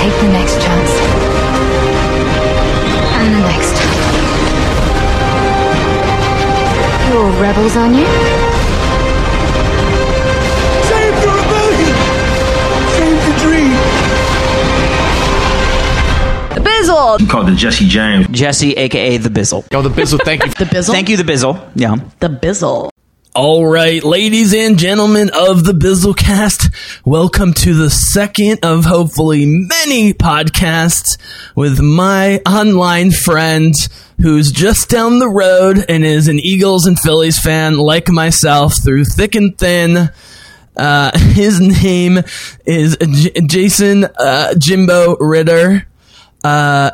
Take the next chance. And the next. You're rebels, aren't you? Save the rebellion! Save the dream! The Bizzle! You called the Jesse James. Jesse, aka the Bizzle. Oh, the Bizzle. Thank you. the Bizzle. Thank you, the Bizzle. Yeah. The Bizzle. All right, ladies and gentlemen of the Bizzlecast, welcome to the second of hopefully many podcasts with my online friend who's just down the road and is an Eagles and Phillies fan like myself through thick and thin. Uh, his name is J- Jason uh, Jimbo Ritter. Uh,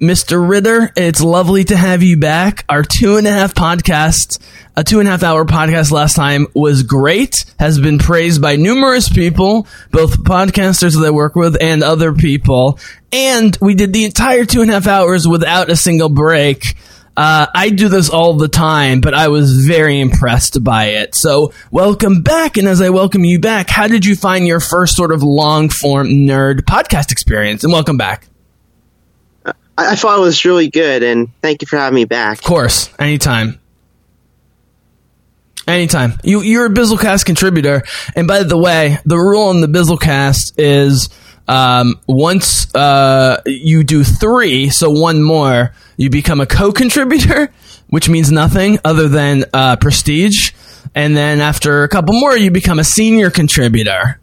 Mr. Ritter, it's lovely to have you back. Our two and a half podcast, a two and a half hour podcast last time was great, has been praised by numerous people, both podcasters that I work with and other people. And we did the entire two and a half hours without a single break. Uh, I do this all the time, but I was very impressed by it. So, welcome back. And as I welcome you back, how did you find your first sort of long form nerd podcast experience? And welcome back. I, I thought it was really good, and thank you for having me back. Of course, anytime. Anytime. You, you're a Bizzlecast contributor. And by the way, the rule in the Bizzlecast is um, once uh, you do three, so one more, you become a co contributor, which means nothing other than uh, prestige. And then after a couple more, you become a senior contributor.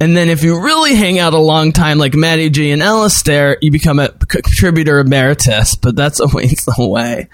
And then if you really hang out a long time, like Matty G and Alistair, you become a contributor emeritus, but that's a the way.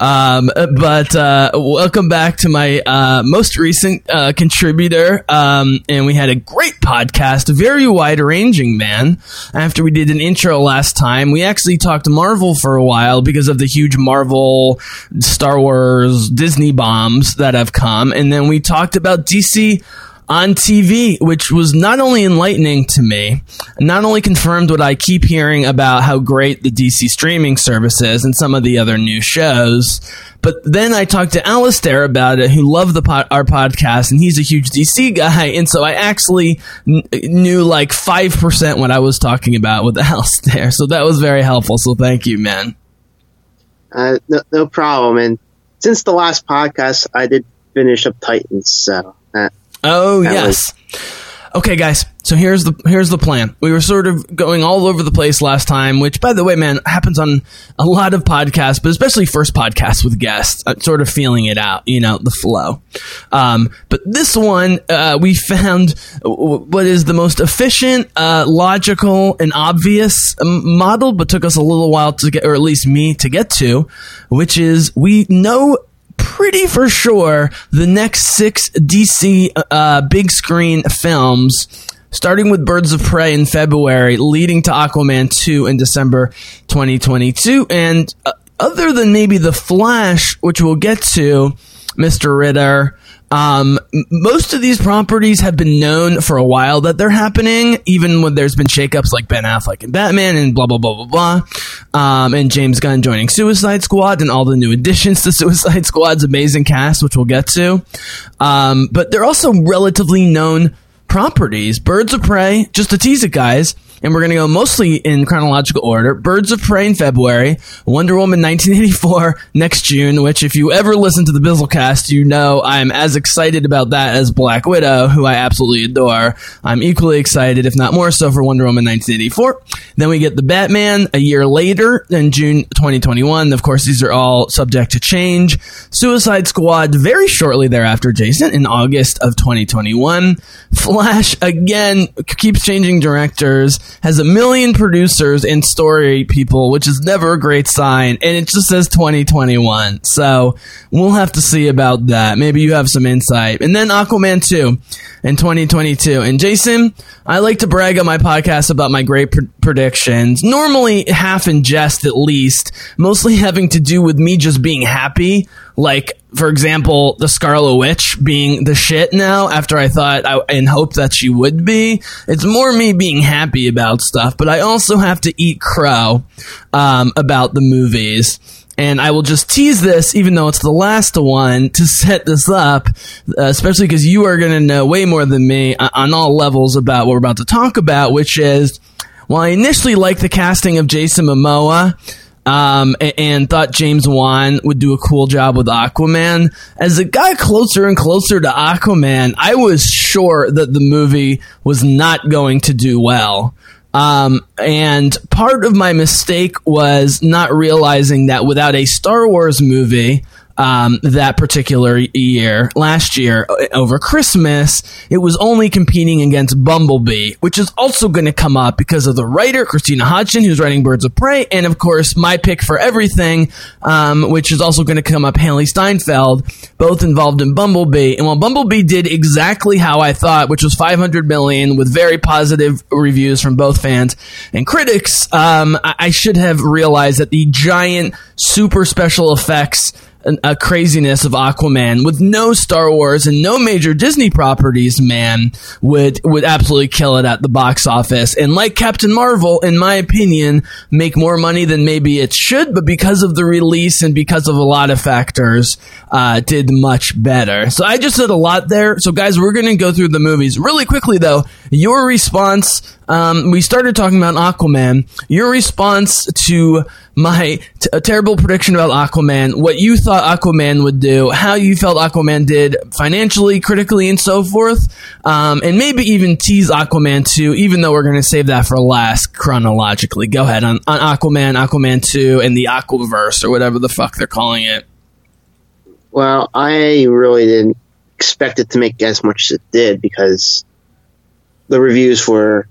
Um, but uh, welcome back to my uh, most recent uh, contributor. Um, and we had a great podcast, very wide ranging, man. After we did an intro last time, we actually talked Marvel for a while because of the huge Marvel, Star Wars, Disney bombs that have come. And then we talked about DC on TV, which was not only enlightening to me, not only confirmed what I keep hearing about how great the DC streaming service is and some of the other new shows, but then I talked to Alistair about it, who loved the our podcast, and he's a huge DC guy, and so I actually n- knew like five percent what I was talking about with Alistair, so that was very helpful. So thank you, man. Uh, no, no problem. And since the last podcast, I did finish up Titans, so. Uh, Oh yes. Okay, guys. So here's the here's the plan. We were sort of going all over the place last time, which, by the way, man, happens on a lot of podcasts, but especially first podcasts with guests. Uh, sort of feeling it out, you know, the flow. Um, but this one, uh, we found what is the most efficient, uh, logical, and obvious um, model, but took us a little while to get, or at least me to get to, which is we know pretty for sure the next six DC uh, big screen films, starting with Birds of Prey in February, leading to Aquaman 2 in December 2022. And uh, other than maybe The Flash, which we'll get to, Mr. Ritter, um, most of these properties have been known for a while that they're happening, even when there's been shakeups like Ben Affleck and Batman and blah blah blah blah blah, um, and James Gunn joining Suicide Squad and all the new additions to Suicide Squad's amazing cast, which we'll get to. Um, but they're also relatively known properties. Birds of Prey, just to tease it, guys. And we're going to go mostly in chronological order. Birds of Prey in February, Wonder Woman 1984 next June, which if you ever listen to the Bizzlecast, you know I'm as excited about that as Black Widow, who I absolutely adore. I'm equally excited, if not more so, for Wonder Woman 1984. Then we get the Batman a year later in June 2021. Of course, these are all subject to change. Suicide Squad very shortly thereafter, Jason, in August of 2021. Flash again keeps changing directors. Has a million producers and story people, which is never a great sign, and it just says 2021. So we'll have to see about that. Maybe you have some insight. And then Aquaman 2 in 2022. And Jason, I like to brag on my podcast about my great pr- predictions, normally half in jest at least, mostly having to do with me just being happy. Like, for example, the Scarlet Witch being the shit now after I thought I, and hoped that she would be. It's more me being happy about stuff, but I also have to eat crow um, about the movies and I will just tease this, even though it's the last one, to set this up, uh, especially because you are going to know way more than me uh, on all levels about what we're about to talk about, which is, while I initially liked the casting of Jason Momoa, um, and, thought James Wan would do a cool job with Aquaman. As it got closer and closer to Aquaman, I was sure that the movie was not going to do well. Um, and part of my mistake was not realizing that without a Star Wars movie, um, that particular year, last year, uh, over Christmas, it was only competing against Bumblebee, which is also going to come up because of the writer, Christina Hodson, who's writing Birds of Prey, and of course, my pick for everything, um, which is also going to come up, Hailee Steinfeld, both involved in Bumblebee. And while Bumblebee did exactly how I thought, which was 500 million with very positive reviews from both fans and critics, um, I-, I should have realized that the giant super special effects a craziness of Aquaman with no Star Wars and no major Disney properties, man, would would absolutely kill it at the box office. And like Captain Marvel, in my opinion, make more money than maybe it should, but because of the release and because of a lot of factors, uh, did much better. So I just said a lot there. So guys, we're gonna go through the movies really quickly though. Your response um, we started talking about Aquaman. Your response to my t- a terrible prediction about Aquaman, what you thought Aquaman would do, how you felt Aquaman did financially, critically, and so forth, um, and maybe even tease Aquaman 2, even though we're going to save that for last chronologically. Go ahead on, on Aquaman, Aquaman 2, and the Aquaverse, or whatever the fuck they're calling it. Well, I really didn't expect it to make as much as it did because the reviews were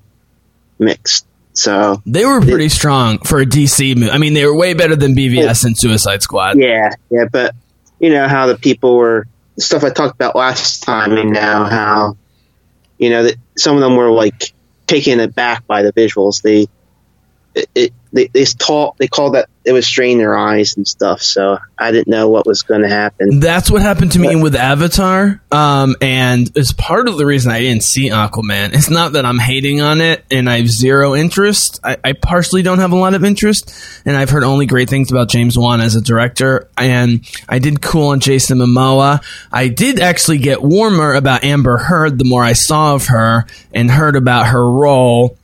mixed. So they were pretty strong for a DC movie. I mean, they were way better than BVS oh. and Suicide Squad. Yeah, yeah, but you know how the people were stuff I talked about last time, and now how you know that some of them were like taken aback by the visuals. They it, it they they taught they called that it was strain their eyes and stuff. So I didn't know what was going to happen. That's what happened to me with Avatar, um, and it's part of the reason I didn't see Aquaman. It's not that I'm hating on it and I have zero interest. I, I partially don't have a lot of interest, and I've heard only great things about James Wan as a director. And I did cool on Jason Momoa. I did actually get warmer about Amber Heard the more I saw of her and heard about her role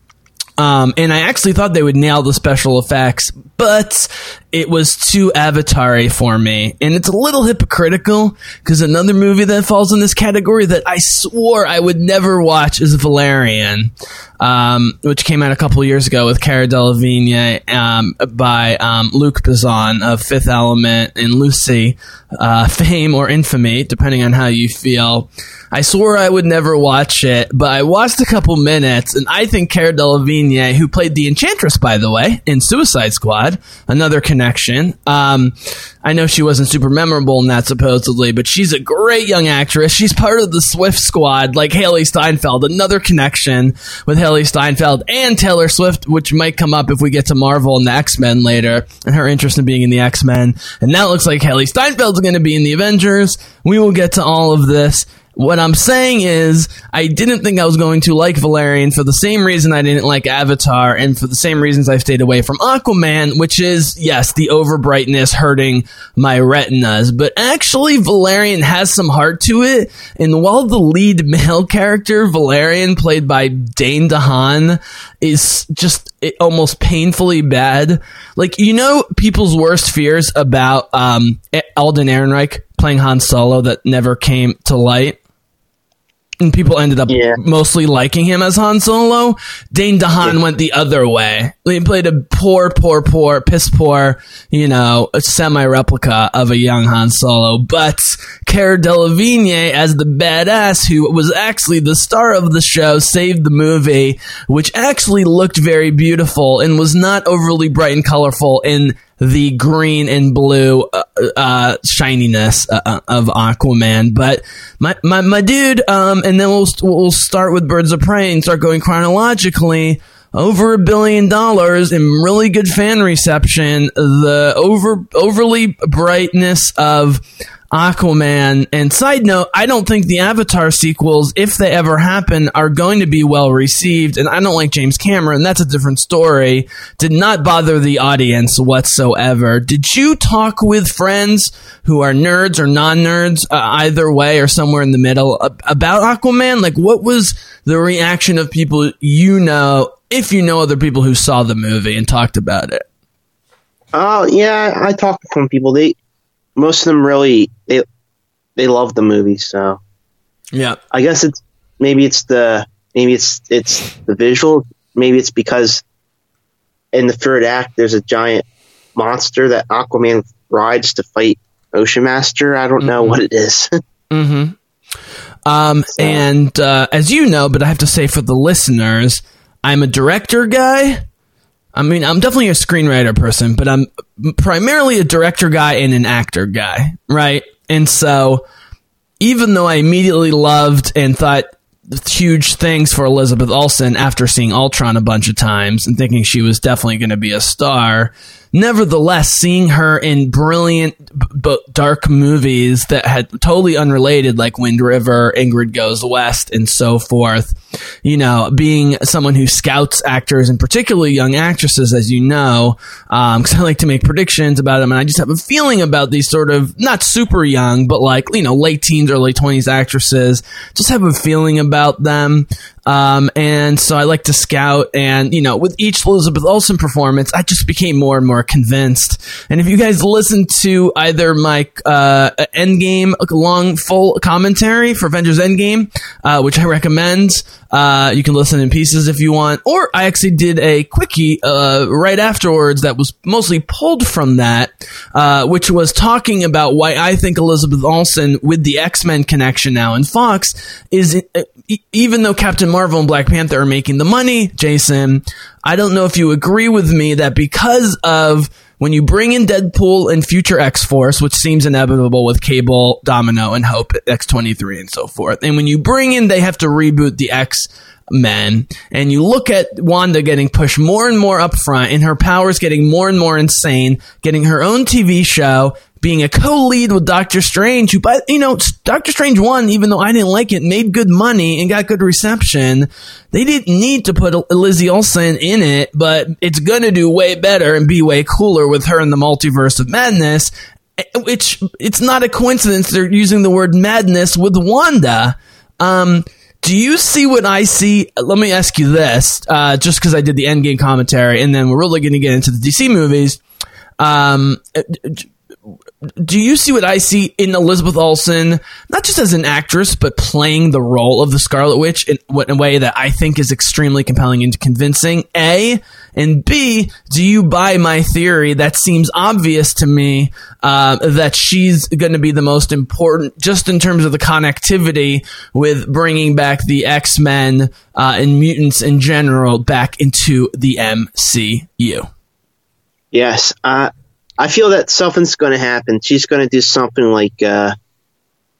um, and I actually thought they would nail the special effects, but it was too avatar for me. And it's a little hypocritical because another movie that falls in this category that I swore I would never watch is Valerian, um, which came out a couple years ago with Cara Delevingne um, by um, Luc Besson of Fifth Element and Lucy, uh, fame or infamy, depending on how you feel. I swore I would never watch it, but I watched a couple minutes, and I think Cara Delevingne, who played the Enchantress, by the way, in Suicide Squad, another connection. Um, I know she wasn't super memorable in that supposedly, but she's a great young actress. She's part of the Swift Squad, like Hailee Steinfeld, another connection with Hailee Steinfeld and Taylor Swift, which might come up if we get to Marvel and the X Men later, and her interest in being in the X Men. And now it looks like Hailee Steinfeld's going to be in the Avengers. We will get to all of this. What I'm saying is, I didn't think I was going to like Valerian for the same reason I didn't like Avatar, and for the same reasons I stayed away from Aquaman, which is, yes, the overbrightness hurting my retinas. But actually, Valerian has some heart to it, and while the lead male character, Valerian, played by Dane DeHaan, is just almost painfully bad, like, you know, people's worst fears about um, Alden Ehrenreich playing Han Solo that never came to light? And people ended up Yeah. mostly liking him as Han Solo. Dane DeHaan went the other way. He played a poor, poor, poor, piss poor, you know, semi replica of a young Han Solo. But Cara Delevingne as the badass who was actually the star of the show saved the movie, which actually looked very beautiful and was not overly bright and colorful in the green and blue uh, uh, shininess uh, uh, of Aquaman. But my, my, my dude, um, and then we'll, we'll start with Birds of Prey and start going chronologically. Over a billion dollars in really good fan reception. The over overly brightness of Aquaman. And side note, I don't think the Avatar sequels, if they ever happen, are going to be well received. And I don't like James Cameron. That's a different story. Did not bother the audience whatsoever. Did you talk with friends who are nerds or non nerds, uh, either way or somewhere in the middle, ab- about Aquaman? Like, what was the reaction of people you know, if you know other people who saw the movie and talked about it? Oh yeah, I talked to some people. They most of them really they they love the movie. So Yeah. I guess it's maybe it's the maybe it's it's the visual. Maybe it's because in the third act there's a giant monster that Aquaman rides to fight Ocean Master. I don't know what it is. Mm-hmm. Um, and uh, as you know, but I have to say for the listeners, I'm a director guy. I mean, I'm definitely a screenwriter person, but I'm primarily a director guy and an actor guy, right? And so, even though I immediately loved and thought huge things for Elizabeth Olsen after seeing Ultron a bunch of times and thinking she was definitely going to be a star. Nevertheless, seeing her in brilliant but dark movies that had totally unrelated, like Wind River, Ingrid Goes West, and so forth, you know, being someone who scouts actors and particularly young actresses, as you know, um, because I like to make predictions about them, and I just have a feeling about these sort of not super young, but like you know, late teens, early twenties actresses. Just have a feeling about them. Um, and so I like to scout, and you know, with each Elizabeth Olsen performance, I just became more and more convinced. And if you guys listen to either my uh, Endgame long full commentary for Avengers Endgame, uh, which I recommend, uh, you can listen in pieces if you want, or I actually did a quickie uh, right afterwards that was mostly pulled from that, uh, which was talking about why I think Elizabeth Olsen, with the X Men connection now in Fox, is uh, even though Captain Marvel and Black Panther are making the money, Jason, I don't know if you agree with me that because of when you bring in Deadpool and future X Force, which seems inevitable with Cable, Domino, and Hope, X23, and so forth, and when you bring in, they have to reboot the X Men, and you look at Wanda getting pushed more and more up front, and her powers getting more and more insane, getting her own TV show, being a co-lead with Doctor Strange, who, by you know, Doctor Strange one, even though I didn't like it, made good money and got good reception. They didn't need to put Lizzie Olsen in it, but it's gonna do way better and be way cooler with her in the multiverse of madness. eh, Which it's not a coincidence they're using the word madness with Wanda. Um, do you see what I see? Let me ask you this, uh, just because I did the Endgame commentary, and then we're really going to get into the DC movies. Um, do you see what I see in Elizabeth Olsen, not just as an actress, but playing the role of the Scarlet Witch in, in a way that I think is extremely compelling and convincing? A and B, do you buy my theory that seems obvious to me uh, that she's going to be the most important, just in terms of the connectivity with bringing back the X Men uh, and mutants in general back into the MCU? yes, uh, I feel that something's going to happen. She's going to do something like uh,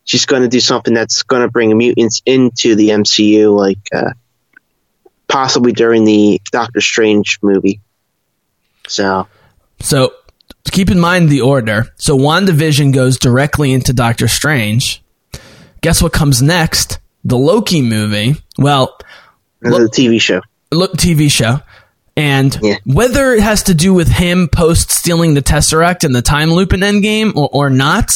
she's going to do something that's going to bring mutants into the MCU, like uh, possibly during the Doctor Strange movie. So So keep in mind the order. So WandaVision goes directly into Doctor Strange. Guess what comes next? The Loki movie. Well, the TV show. look TV show. And Yeah. whether it has to do with him post stealing the Tesseract and the time loop in Endgame or, or not,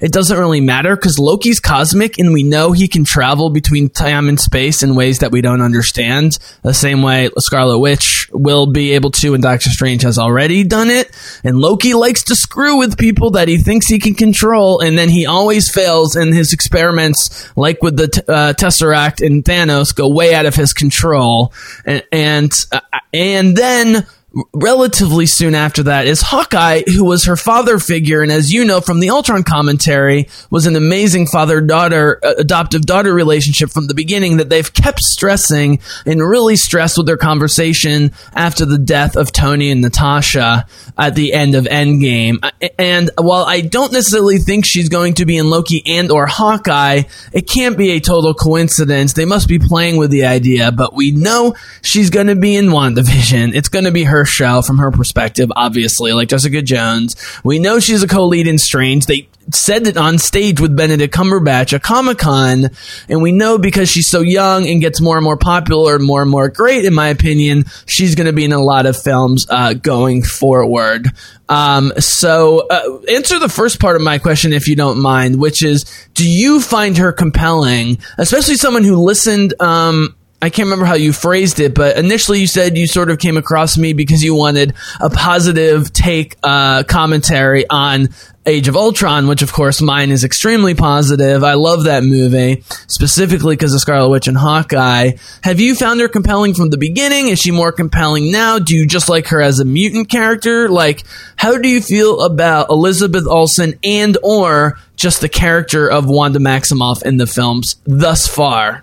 it doesn't really matter because Loki's cosmic and we know he can travel between time and space in ways that we don't understand. The same way Scarlet Witch will be able to and Doctor Strange has already done it. And Loki likes to screw with people that he thinks he can control and then he always fails and his experiments, like with the t- uh, Tesseract and Thanos, go way out of his control. And, and, uh, and then relatively soon after that is Hawkeye, who was her father figure, and as you know from the Ultron commentary, was an amazing father-daughter, uh, adoptive-daughter relationship from the beginning that they've kept stressing and really stressed with their conversation after the death of Tony and Natasha at the end of Endgame. And while I don't necessarily think she's going to be in Loki and or Hawkeye, it can't be a total coincidence. They must be playing with the idea, but we know she's going to be in WandaVision. It's going to be her show from her perspective, obviously, like Jessica Jones. We know she's a co-lead in Strange. They said it on stage with Benedict Cumberbatch at Comic Con, and we know because she's so young and gets more and more popular and more and more great, in my opinion, she's going to be in a lot of films uh, going forward. Um, so, uh, answer the first part of my question if you don't mind, which is, do you find her compelling, especially someone who listened? Um, I can't remember how you phrased it, but initially you said you sort of came across me because you wanted a positive take uh, commentary on Age of Ultron, which of course mine is extremely positive. I love that movie, specifically because of Scarlet Witch and Hawkeye. Have you found her compelling from the beginning? Is she more compelling now? Do you just like her as a mutant character? Like, how do you feel about Elizabeth Olsen and or just the character of Wanda Maximoff in the films thus far?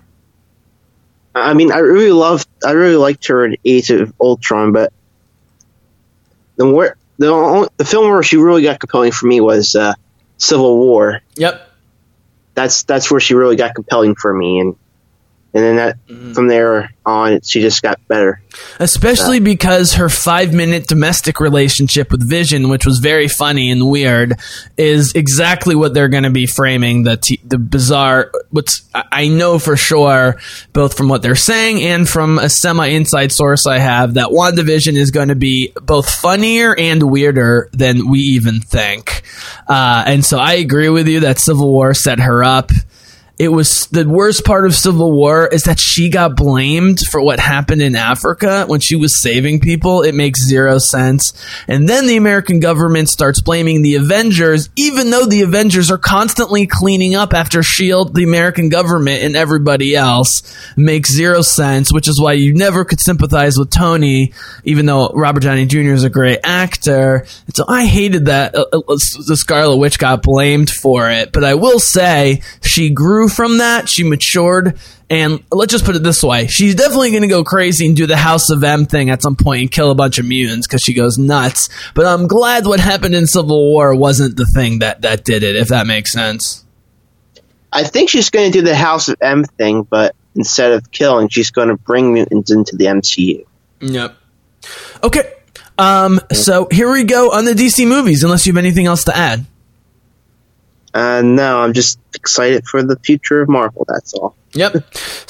I mean, I really loved, I really liked her in Age of Ultron, but the where the only, the film where she really got compelling for me was uh, Civil War. Yep. That's that's where she really got compelling for me, and and then that from there on, she just got better. Especially because her five minute domestic relationship with Vision, which was very funny and weird, is exactly what they're going to be framing the t- the bizarre. What's I I know for sure, both from what they're saying and from a semi inside source I have, that WandaVision is going to be both funnier and weirder than we even think. Uh, and so I agree with you that Civil War set her up it was the worst part of civil war is that she got blamed for what happened in africa when she was saving people. It makes zero sense. And then the american government starts blaming the avengers even though the avengers are constantly cleaning up after shield the american government and everybody else. Makes zero sense which is why you never could sympathize with tony even though robert downey jr is a great actor. And so i hated that uh, uh, the scarlet witch got blamed for it. But i will say she grew from that. She matured. And let's just put it this way. She's definitely going to go crazy and do the House of M thing at some point and kill a bunch of mutants because she goes nuts. But I'm glad what happened in Civil War wasn't the thing that, that did it, if that makes sense. I think she's going to do the House of M thing, but instead of killing, she's going to bring mutants into the MCU. Yep. Okay. Um, so here we go on the DC movies, unless you have anything else to add. Uh, no, I'm just excited for the future of Marvel. That's all. Yep.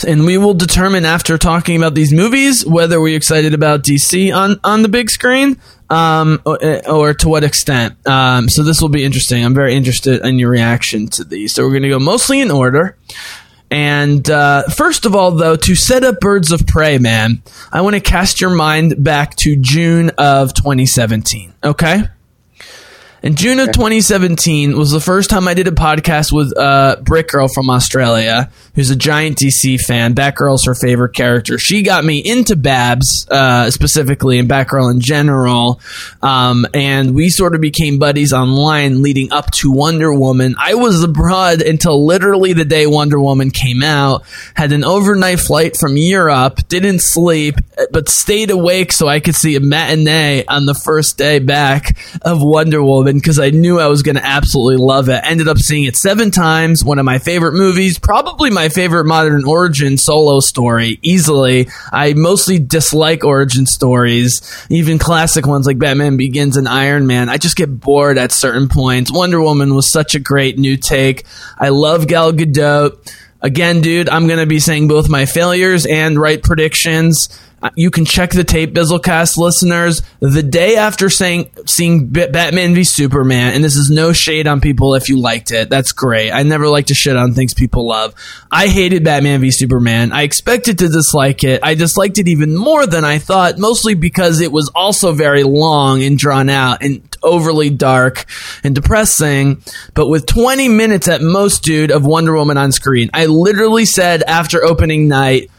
And we will determine after talking about these movies whether we're excited about DC on, on the big screen um, or, or to what extent. Um, so this will be interesting. I'm very interested in your reaction to these. So we're going to go mostly in order. And uh, first of all, though, to set up Birds of Prey, man, I want to cast your mind back to June of 2017. Okay? In June of 2017 was the first time I did a podcast with uh, Brick Girl from Australia, who's a giant DC fan. Batgirl's her favorite character. She got me into Babs uh, specifically and Batgirl in general, um, and we sort of became buddies online leading up to Wonder Woman. I was abroad until literally the day Wonder Woman came out. Had an overnight flight from Europe. Didn't sleep, but stayed awake so I could see a matinee on the first day back of Wonder Woman because I knew I was going to absolutely love it. Ended up seeing it seven times. One of my favorite movies, probably my favorite modern origin solo story, easily. I mostly dislike origin stories, even classic ones like Batman Begins and Iron Man. I just get bored at certain points. Wonder Woman was such a great new take. I love Gal Gadot. Again, dude, I'm going to be saying both my failures and right predictions. You can check the tape, Bizzlecast listeners. The day after saying seeing Batman v Superman, and this is no shade on people if you liked it. That's great. I never like to shit on things people love. I hated Batman v Superman. I expected to dislike it. I disliked it even more than I thought, mostly because it was also very long and drawn out and overly dark and depressing. But with 20 minutes at most, dude, of Wonder Woman on screen, I literally said after opening night,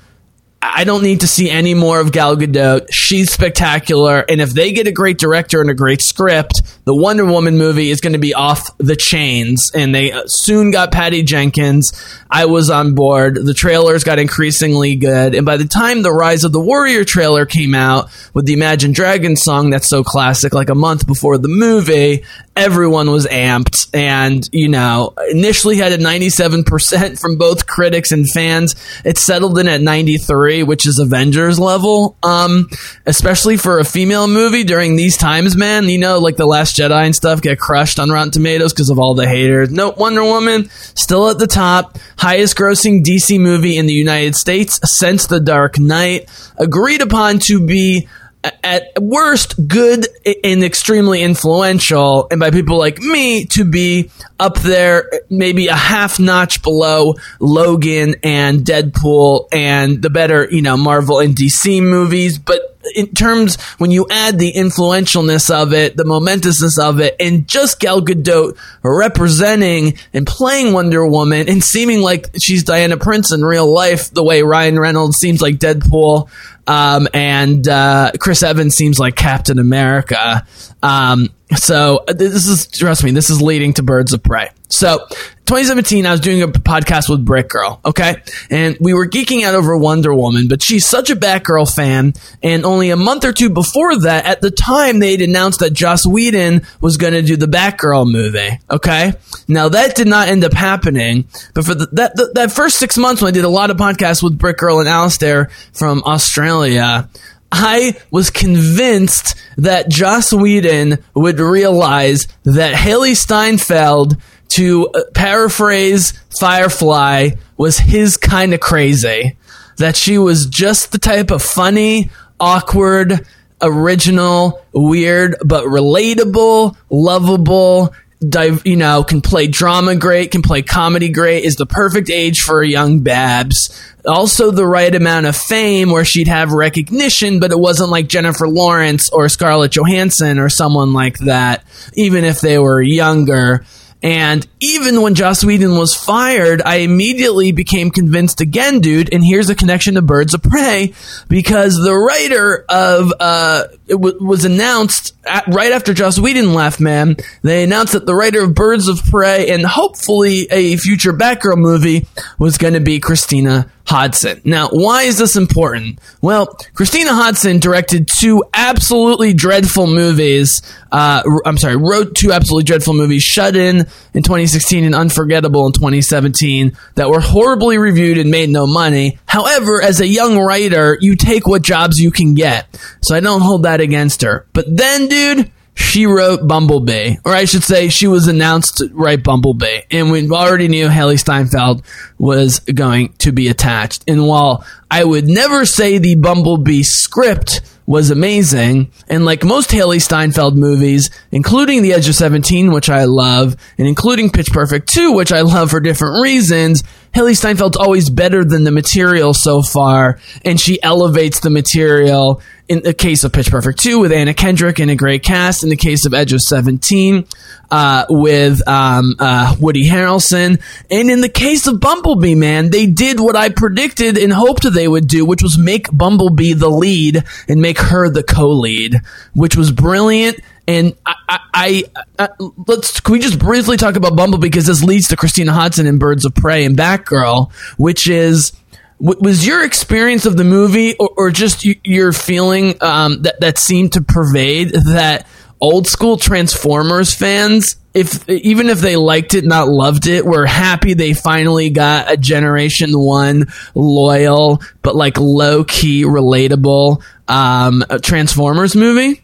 I don't need to see any more of Gal Gadot. She's spectacular. And if they get a great director and a great script, the Wonder Woman movie is going to be off the chains. And they uh, soon got Patty Jenkins. I was on board. The trailers got increasingly good. And by the time the Rise of the Warrior trailer came out with the Imagine Dragons song that's so classic, like a month before the movie, everyone was amped. And, you know, initially had a 97% from both critics and fans. It settled in at 93, which is Avengers level. Um, especially for a female movie during these times, man. You know, like The Last Jedi and stuff get crushed on Rotten Tomatoes because of all the haters. No, Wonder Woman still at the top. Highest grossing DC movie in the United States since The Dark Knight. Agreed upon to be at worst good and extremely influential and by people like me to be up there maybe a half notch below Logan and Deadpool and the better you know Marvel and DC movies but in terms when you add the influentialness of it, the momentousness of it, and just Gal Gadot representing and playing Wonder Woman and seeming like she's Diana Prince in real life, the way Ryan Reynolds seems like Deadpool, um, and uh, Chris Evans seems like Captain America. Um, so this is trust me, this is leading to Birds of Prey. So 2017, I was doing a podcast with Brick Girl, okay, and we were geeking out over Wonder Woman, but she's such a Batgirl fan, and only a month or two before that, at the time they'd announced that Joss Whedon was going to do the Batgirl movie, okay. Now that did not end up happening, but for the, that the, that first six months when I did a lot of podcasts with Brick Girl and Alistair from Australia. I was convinced that Joss Whedon would realize that Hailee Steinfeld, to uh, paraphrase Firefly, was his kind of crazy. That she was just the type of funny, awkward, original, weird, but relatable, lovable, dive, you know, can play drama great, can play comedy great, is the perfect age for a young Babs. Also, the right amount of fame where she'd have recognition, but it wasn't like Jennifer Lawrence or Scarlett Johansson or someone like that, even if they were younger. And even when Joss Whedon was fired, I immediately became convinced again, dude. And here's a connection to Birds of Prey because the writer of uh, it w- was announced at, right after Joss Whedon left. Man, they announced that the writer of Birds of Prey and hopefully a future Batgirl movie was going to be Christina Hodson. Now, why is this important? Well, Christina Hodson directed two absolutely dreadful movies. Uh, I'm sorry, wrote two absolutely dreadful movies, Shut In in 2016 and Unforgettable in 2017, that were horribly reviewed and made no money. However, as a young writer, you take what jobs you can get. So I don't hold that against her. But then, dude, she wrote Bumblebee, or I should say, she was announced to write Bumblebee, and we already knew Hailee Steinfeld was going to be attached. And while I would never say the Bumblebee script was amazing, and like most Hailee Steinfeld movies, including The Edge of 17, which I love, and including Pitch Perfect 2, which I love for different reasons, Hailee Steinfeld's always better than the material so far, and she elevates the material in the case of Pitch Perfect 2 with Anna Kendrick and a great cast, in the case of Edge of 17 uh, with um, uh, Woody Harrelson, and in the case of Bumblebee, man, they did what I predicted and hoped they would do, which was make Bumblebee the lead and make her the co-lead, which was brilliant. And I, I, I, I let's can we just briefly talk about Bumblebee? Because this leads to Christina Hodson in Birds of Prey and Batgirl, which is was your experience of the movie or, or just your feeling um, that that seemed to pervade that old school Transformers fans, if even if they liked it, not loved it, were happy they finally got a Generation One loyal but like low key relatable um, Transformers movie.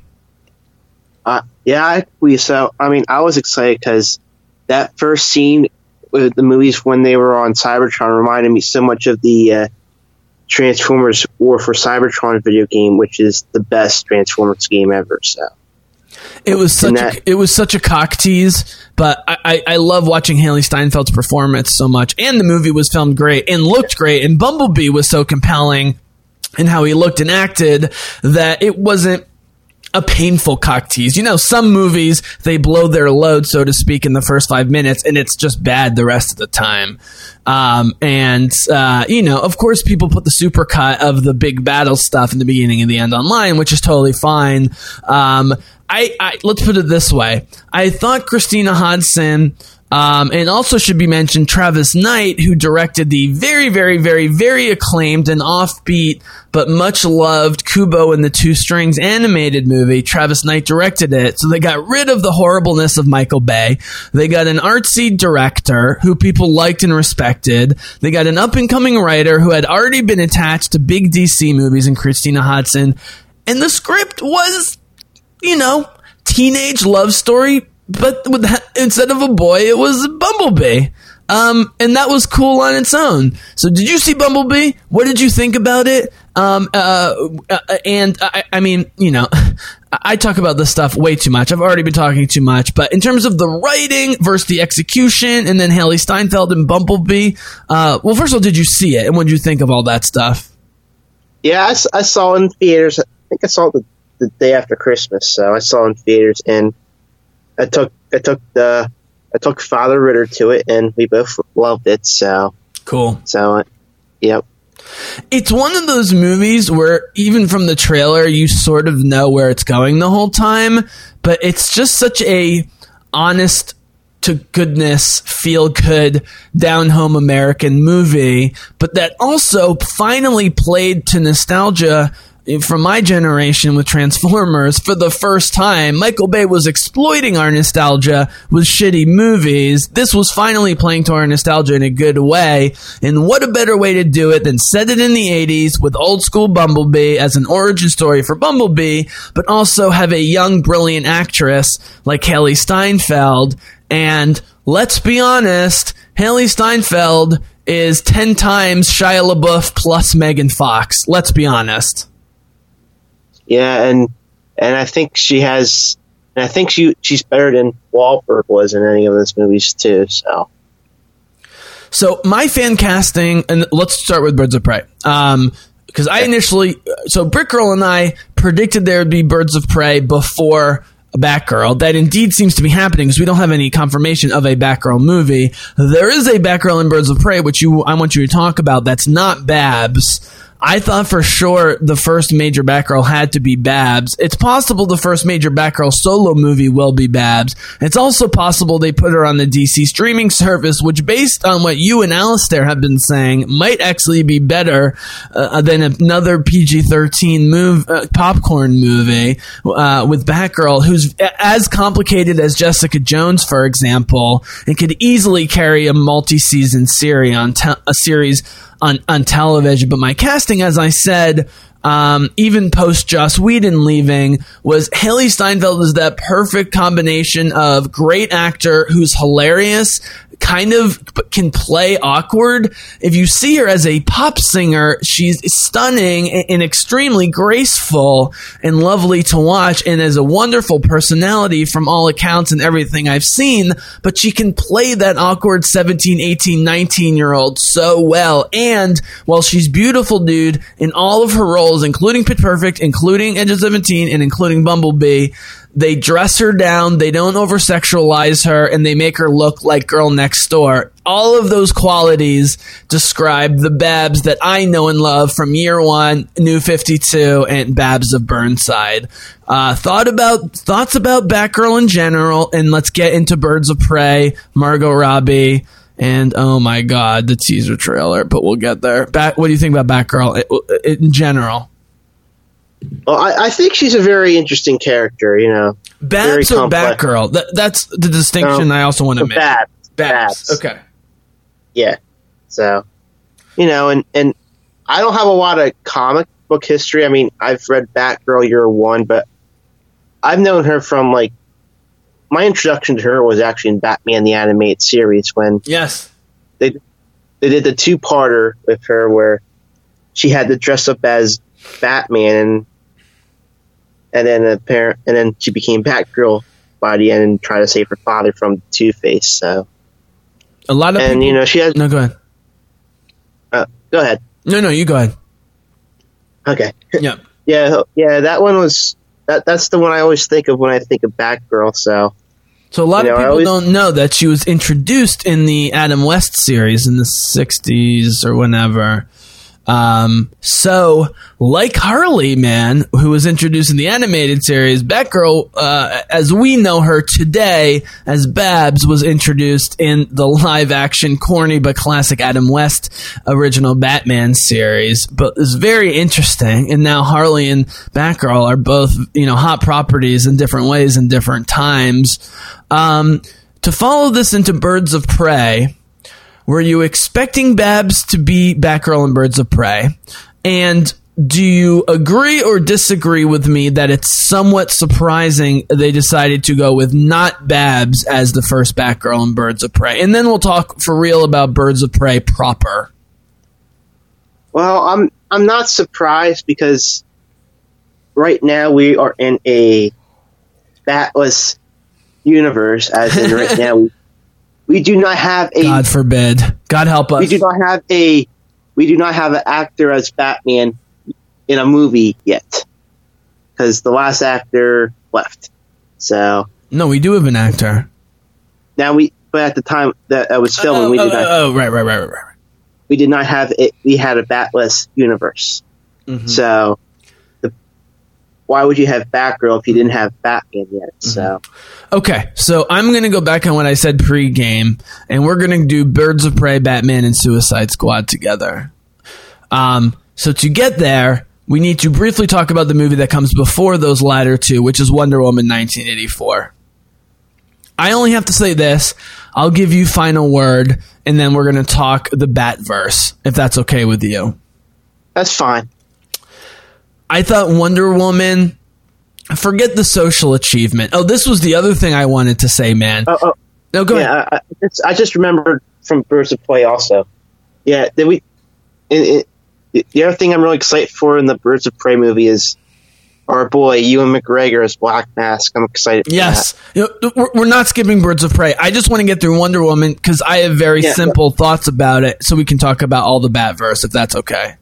Uh, yeah, I, we so I mean I was excited because that first scene the movies when they were on Cybertron reminded me so much of the uh, Transformers War for Cybertron video game, which is the best Transformers game ever. So It was such And a, it was such a cock tease, but I, I, I love watching Hailee Steinfeld's performance so much, and the movie was filmed great and looked great, and Bumblebee was so compelling in how he looked and acted that it wasn't a painful cock tease. You know, some movies they blow their load, so to speak, in the first five minutes, and it's just bad the rest of the time. Um, and uh, you know, of course, people put the supercut of the big battle stuff in the beginning and the end online, which is totally fine. Um, I, I let's put it this way: I thought Christina Hodson. Um, and also should be mentioned Travis Knight, who directed the very, very, very, very acclaimed and offbeat but much loved Kubo and the Two Strings animated movie. Travis Knight directed it, so they got rid of the horribleness of Michael Bay. They got an artsy director who people liked and respected. They got an up and coming writer who had already been attached to big DC movies and Christina Hodson. And the script was you know, teenage love story, but that, instead of a boy, it was Bumblebee. Um, and that was cool on its own. So, did you see Bumblebee? What did you think about it? Um, uh, uh, and I, I mean, you know, I talk about this stuff way too much. I've already been talking too much. But in terms of the writing versus the execution, and then Hailee Steinfeld and Bumblebee, uh, well, first of all, did you see it, and what did you think of all that stuff? yeah, I saw in theaters. I think I saw it the, the day after Christmas. So I saw in theaters, and I took I took the I took Father Ritter to it, and we both loved it. So Cool. so uh, yep. it's one of those movies where even from the trailer you sort of know where it's going the whole time but it's just such a honest to goodness feel good down home american movie but that also finally played to nostalgia from my generation with Transformers for the first time. Michael Bay was exploiting our nostalgia with shitty movies. This was finally playing to our nostalgia in a good way. And what a better way to do it than set it in the 80s with old school Bumblebee as an origin story for Bumblebee, but also have a young, brilliant actress like Hailee Steinfeld. And let's be honest, Hailee Steinfeld is 10 times Shia LaBeouf plus Megan Fox. Let's be honest. Yeah, and and I think she has, and I think she she's better than Wahlberg was in any of those movies too. So So my fan casting, and let's start with Birds of Prey. Um, because I initially, so Brick Girl and I predicted there would be Birds of Prey before a Batgirl. That indeed seems to be happening because we don't have any confirmation of a Batgirl movie. There is a Batgirl in Birds of Prey, which you I want you to talk about. That's not Babs. I thought for sure the first major Batgirl had to be Babs. It's possible the first major Batgirl solo movie will be Babs. It's also possible they put her on the DC streaming service, which, based on what you and Alistair have been saying, might actually be better uh, than another PG 13 move, uh, popcorn movie uh, with Batgirl, who's as complicated as Jessica Jones, for example, and could easily carry a multi season series on series on, on television. But my casting, as I said, um, even post Joss Whedon leaving, was Hailee Steinfeld is that perfect combination of great actor who's hilarious, kind of can play awkward. If you see her as a pop singer, she's stunning and, and extremely graceful and lovely to watch and has a wonderful personality from all accounts and everything I've seen, but she can play that awkward 17, 18, 19 year old so well. And while she's beautiful, dude, in all of her roles, including Pitch Perfect, including Edge of 17, and including Bumblebee, they dress her down, they don't over sexualize her, and they make her look like girl next door. All of those qualities describe the Babs that I know and love from year one, New 52, and Babs of Burnside. Uh, thought about, thoughts about Batgirl in general, and let's get into Birds of Prey, Margot Robbie, and oh my god, the teaser trailer, but we'll get there. Bat, what do you think about Batgirl i- in general? well, I, I think she's a very interesting character. You know, Babs or complex. Batgirl? That, that's the distinction. I also want to make. Babs, Babs. Babs. Okay. yeah. So, you know, and and I don't have a lot of comic book history. I mean, I've read Batgirl Year One, but I've known her from like my introduction to her was actually in Batman the Animated Series when Yes. they they did the two parter with her where she had to dress up as Batman, and and then a parent, and then she became Batgirl by the end and tried to save her father from Two Face. So, A lot of and people. you know, she has. no, go ahead. Uh, go ahead. No, no, you go ahead. Okay. Yeah. Yeah, yeah, that one was that. That's the one I always think of when I think of Batgirl. So, So a lot You of know, I people always- don't know that she was introduced in the Adam West series in the '60s or whenever. Um, so, like Harley, man, who was introduced in the animated series, Batgirl, uh, as we know her today as Babs, was introduced in the live-action, corny but classic Adam West original Batman series. But it's very interesting, and now Harley and Batgirl are both, you know, hot properties in different ways in different times. Um, to follow this into Birds of Prey, were you expecting Babs to be Batgirl in Birds of Prey? And do you agree or disagree with me that it's somewhat surprising they decided to go with not Babs as the first Batgirl in Birds of Prey? And then we'll talk for real about Birds of Prey proper. well, I'm I'm not surprised because right now we are in a batless universe. As in, right now we, we do not have a God forbid. God help us. we do not have a we do not have an actor as Batman in a movie yet because the last actor left. So no, we do have an actor. now we, but at the time that I was filming, oh, we oh, did not oh, right, right, right, right, right. we did not have it. We had a batless universe. Mm-hmm. So why would you have Batgirl if you didn't have Batman yet? Mm-hmm. So Okay, so I'm going to go back on what I said pre-game, and we're going to do Birds of Prey, Batman, and Suicide Squad together. Um, so to get there, we need to briefly talk about the movie that comes before those latter two, which is Wonder Woman 1984. I only have to say this. I'll give you final word, and then we're going to talk the Batverse, if that's okay with you. that's fine. I thought Wonder Woman. Forget the social achievement. Oh, this was the other thing I wanted to say, man. Oh, oh no, go ahead. yeah, I, I, it's, I just remembered from Birds of Prey also. Yeah, did we? It, it, the other thing I'm really excited for in the Birds of Prey movie is our boy Ewan McGregor as Black Mask. I'm excited. For Yes, that. you know, we're, we're not skipping Birds of Prey. I just want to get through Wonder Woman because I have very Yeah. simple thoughts about it, so we can talk about all the Batverse if that's okay.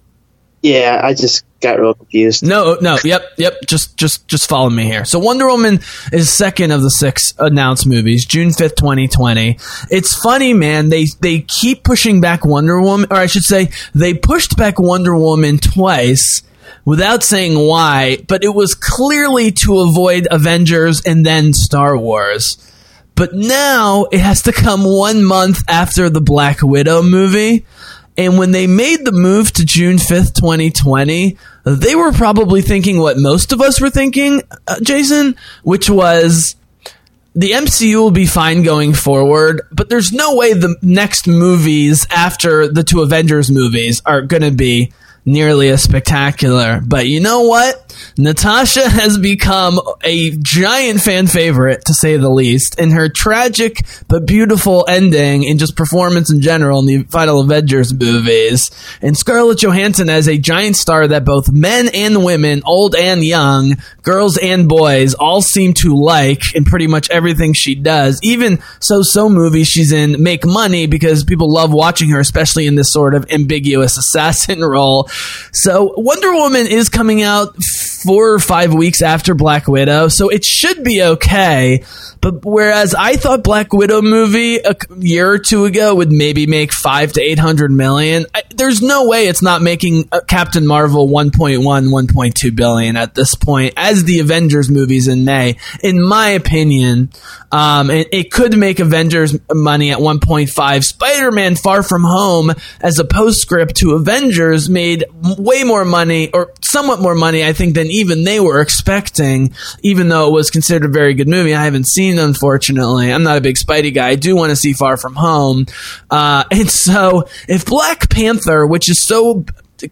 Yeah. I just got real confused. No, no, yep, yep. Just, just, just follow me here. So Wonder Woman is second of the six announced movies, June fifth, twenty twenty. It's funny, man. They they keep pushing back Wonder Woman, or I should say, they pushed back Wonder Woman twice without saying why, but it was clearly to avoid Avengers and then Star Wars. But now it has to come one month after the Black Widow movie. And when they made the move to June 5th, 2020, they were probably thinking what most of us were thinking, uh, Jason, which was the MCU will be fine going forward, but there's no way the next movies after the two Avengers movies are going to be nearly as spectacular. But you know what? Natasha has become a giant fan favorite, to say the least, and her tragic but beautiful ending and just performance in general in the final Avengers movies. And Scarlett Johansson as a giant star that both men and women, old and young, girls and boys, all seem to like in pretty much everything she does. Even so-so movies she's in make money because people love watching her, especially in this sort of ambiguous assassin role. So Wonder Woman is coming out four or five weeks after Black Widow, so it should be okay. But whereas I thought Black Widow movie a year or two ago would maybe make five to eight hundred million, I, there's no way it's not making uh, Captain Marvel 1.1, 1.2 billion at this point as the Avengers movies in May. In my opinion, um, it, it could make Avengers money at 1.5. Spider-Man Far From Home as a postscript to Avengers made way more money or somewhat more money, I think, than even they were expecting, even though it was considered a very good movie. I haven't seen it, unfortunately. I'm not a big Spidey guy. I do want to see Far From Home. Uh, and so if Black Panther, which is so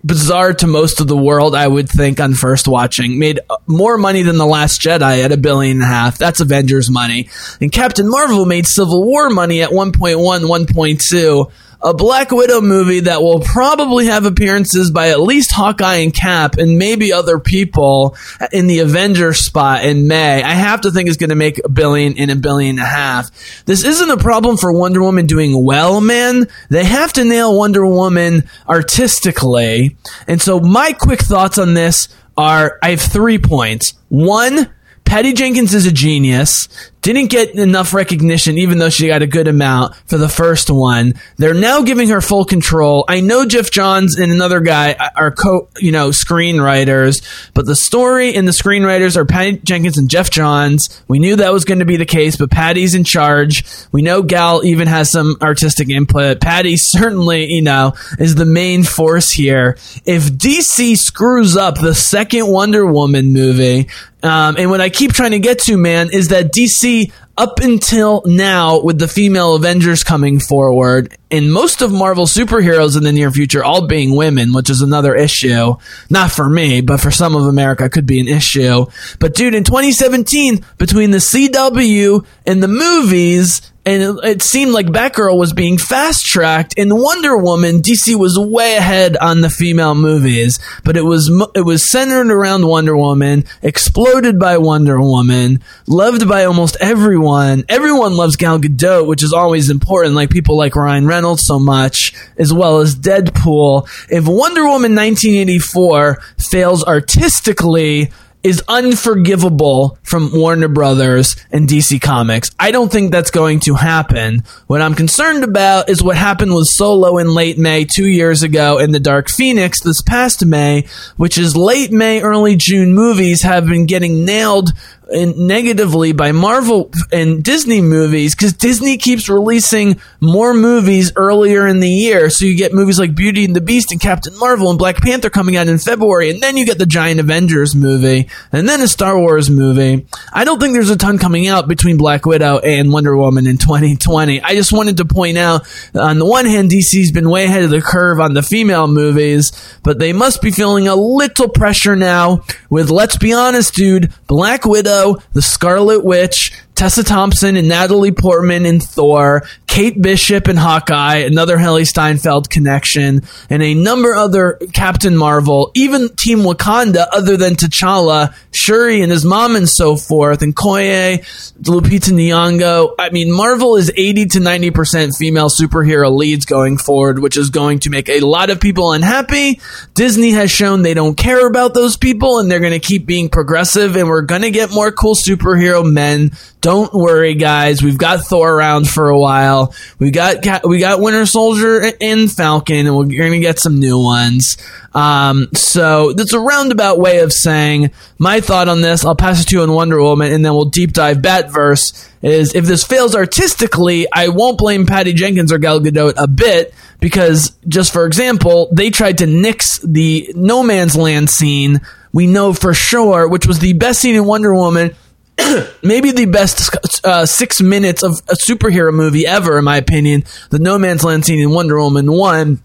bizarre to most of the world, I would think on first watching, made uh, more money than The Last Jedi at a billion and a half. That's Avengers money. And Captain Marvel made Civil War money at 1.1, 1.2. a Black Widow movie that will probably have appearances by at least Hawkeye and Cap and maybe other people in the Avengers spot in May. I have to think is going to make a billion and a billion and a half. This isn't a problem for Wonder Woman doing well, man. They have to nail Wonder Woman artistically. And so my quick thoughts on this are I have three points. One, Patty Jenkins is a genius. Didn't get enough recognition, even though she got a good amount for the first one. They're now giving her full control. I know Geoff Johns and another guy are co, you know, screenwriters, but the story and the screenwriters are Patty Jenkins and Geoff Johns. We knew that was going to be the case, but Patty's in charge. We know Gal even has some artistic input. Patty certainly, you know, is the main force here. If DC screws up the second Wonder Woman movie, um, and what I keep trying to get to, man, is that DC, up until now, with the female Avengers coming forward, and most of Marvel superheroes in the near future all being women, which is another issue. Not for me, but for some of America, could be an issue. But dude, in 2017, between the CW and the movies, and it, it, seemed like Batgirl was being fast tracked. In Wonder Woman, DC was way ahead on the female movies, but it was it was centered around Wonder Woman, exploded by Wonder Woman, loved by almost everyone. Everyone loves Gal Gadot, which is always important. Like people like Ryan Reynolds so much, as well as Deadpool. If Wonder Woman 1984 fails artistically, is unforgivable from Warner Brothers and DC Comics. I don't think that's going to happen. What I'm concerned about is what happened with Solo in late May two years ago and The Dark Phoenix this past May, which is late May, early June movies have been getting nailed negatively by Marvel and Disney movies because Disney keeps releasing more movies earlier in the year. So you get movies like Beauty and the Beast and Captain Marvel and Black Panther coming out in February, and then you get the giant Avengers movie, and then a Star Wars movie. I don't think there's a ton coming out between Black Widow and Wonder Woman in 2020. I just wanted to point out on the one hand, DC's been way ahead of the curve on the female movies, but they must be feeling a little pressure now with, let's be honest, dude, Black Widow the Scarlet Witch, Tessa Thompson and Natalie Portman in Thor, Kate Bishop and Hawkeye, another Hailee Steinfeld connection, and a number other Captain Marvel, even Team Wakanda, other than T'Challa, Shuri and his mom and so forth, and Koye, Lupita Nyong'o. I mean, Marvel is 80 to 90% female superhero leads going forward, which is going to make a lot of people unhappy. Disney has shown they don't care about those people and they're going to keep being progressive and we're going to get more cool superhero men don't worry, guys. We've got Thor around for a while. We got we got Winter Soldier and Falcon, and we're going to get some new ones. Um, so that's a roundabout way of saying my thought on this. I'll pass it to you on Wonder Woman, and then we'll deep dive Batverse. Is if this fails artistically, I won't blame Patty Jenkins or Gal Gadot a bit because, just for example, they tried to nix the No Man's Land scene. We know for sure, which was the best scene in Wonder Woman maybe the best uh, six minutes of a superhero movie ever, in my opinion. The No Man's Land scene in Wonder Woman 1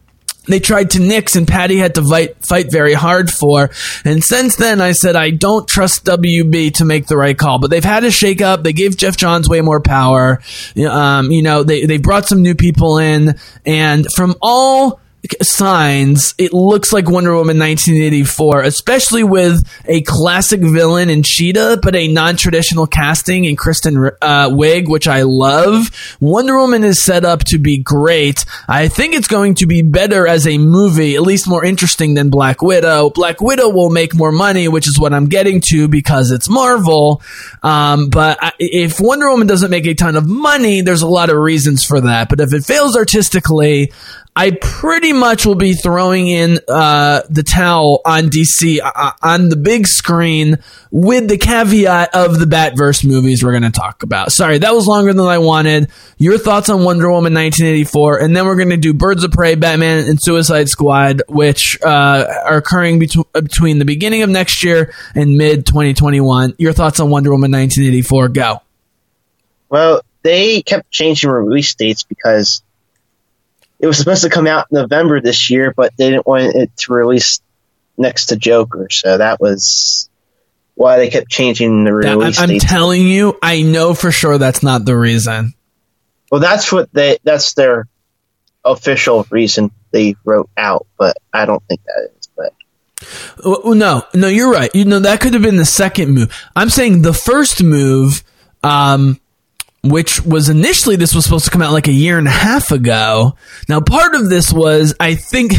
they tried to nix and Patty had to fight, fight very hard for. And since then, I said, I don't trust WB to make the right call, but they've had a shake up. They gave Geoff Johns way more power. Um, you know, they, they brought some new people in and from all signs, it looks like Wonder Woman 1984, especially with a classic villain in Cheetah, but a non-traditional casting in Kristen uh, which I love. Wonder Woman is set up to be great. I think it's going to be better as a movie, at least more interesting than Black Widow. Black Widow will make more money, which is what I'm getting to because it's Marvel. Um, but if Wonder Woman doesn't make a ton of money, there's a lot of reasons for that. But if it fails artistically, I pretty much will be throwing in uh, the towel on DC uh, on the big screen with the caveat of the Batverse movies we're going to talk about. Sorry, that was longer than I wanted. Your thoughts on Wonder Woman 1984, and then we're going to do Birds of Prey, Batman, and Suicide Squad, which uh, are occurring bet- between the beginning of next year and mid 2021. Your thoughts on Wonder Woman 1984? Go. Well, they kept changing release dates because it was supposed to come out in November this year, but they didn't want it to release next to Joker, so that was why they kept changing the release. I'm, I'm telling you, I know for sure that's not the reason. Well, that's what they. That's their official reason they wrote out, but I don't think that is. But Well, no, no, you're right. You know that could have been the second move. I'm saying the first move, um, which was initially this was supposed to come out like a year and a half ago. Now, part of this was I think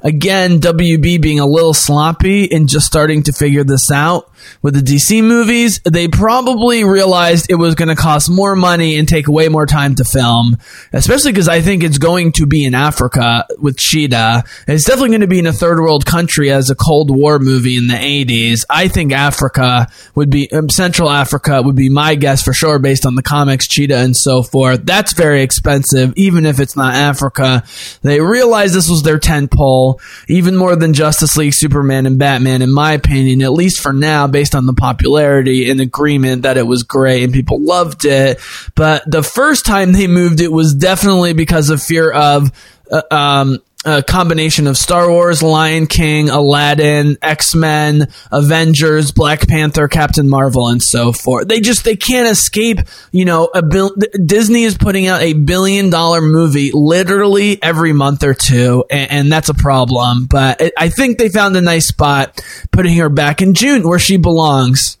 again WB being a little sloppy and just starting to figure this out with the DC movies. They probably realized it was going to cost more money and take way more time to film, especially because I think it's going to be in Africa with Cheetah. It's definitely going to be in a third world country as a Cold War movie in the 80s. I think Africa would be, um, Central Africa would be my guess for sure based on the comics, Cheetah and so forth. That's very expensive, even if it's not Africa. They realized this was their tent pole, even more than Justice League, Superman, and Batman, in my opinion, at least for now, based on the popularity and agreement that it was great and people loved it. But the first time they moved it was definitely because of fear of, uh, um, a combination of Star Wars, Lion King, Aladdin, X Men, Avengers, Black Panther, Captain Marvel, and so forth. They just they can't escape. You know, bil- Disney is putting out a billion dollar movie literally every month or two, and, and that's a problem. But it, I think they found a nice spot putting her back in June where she belongs.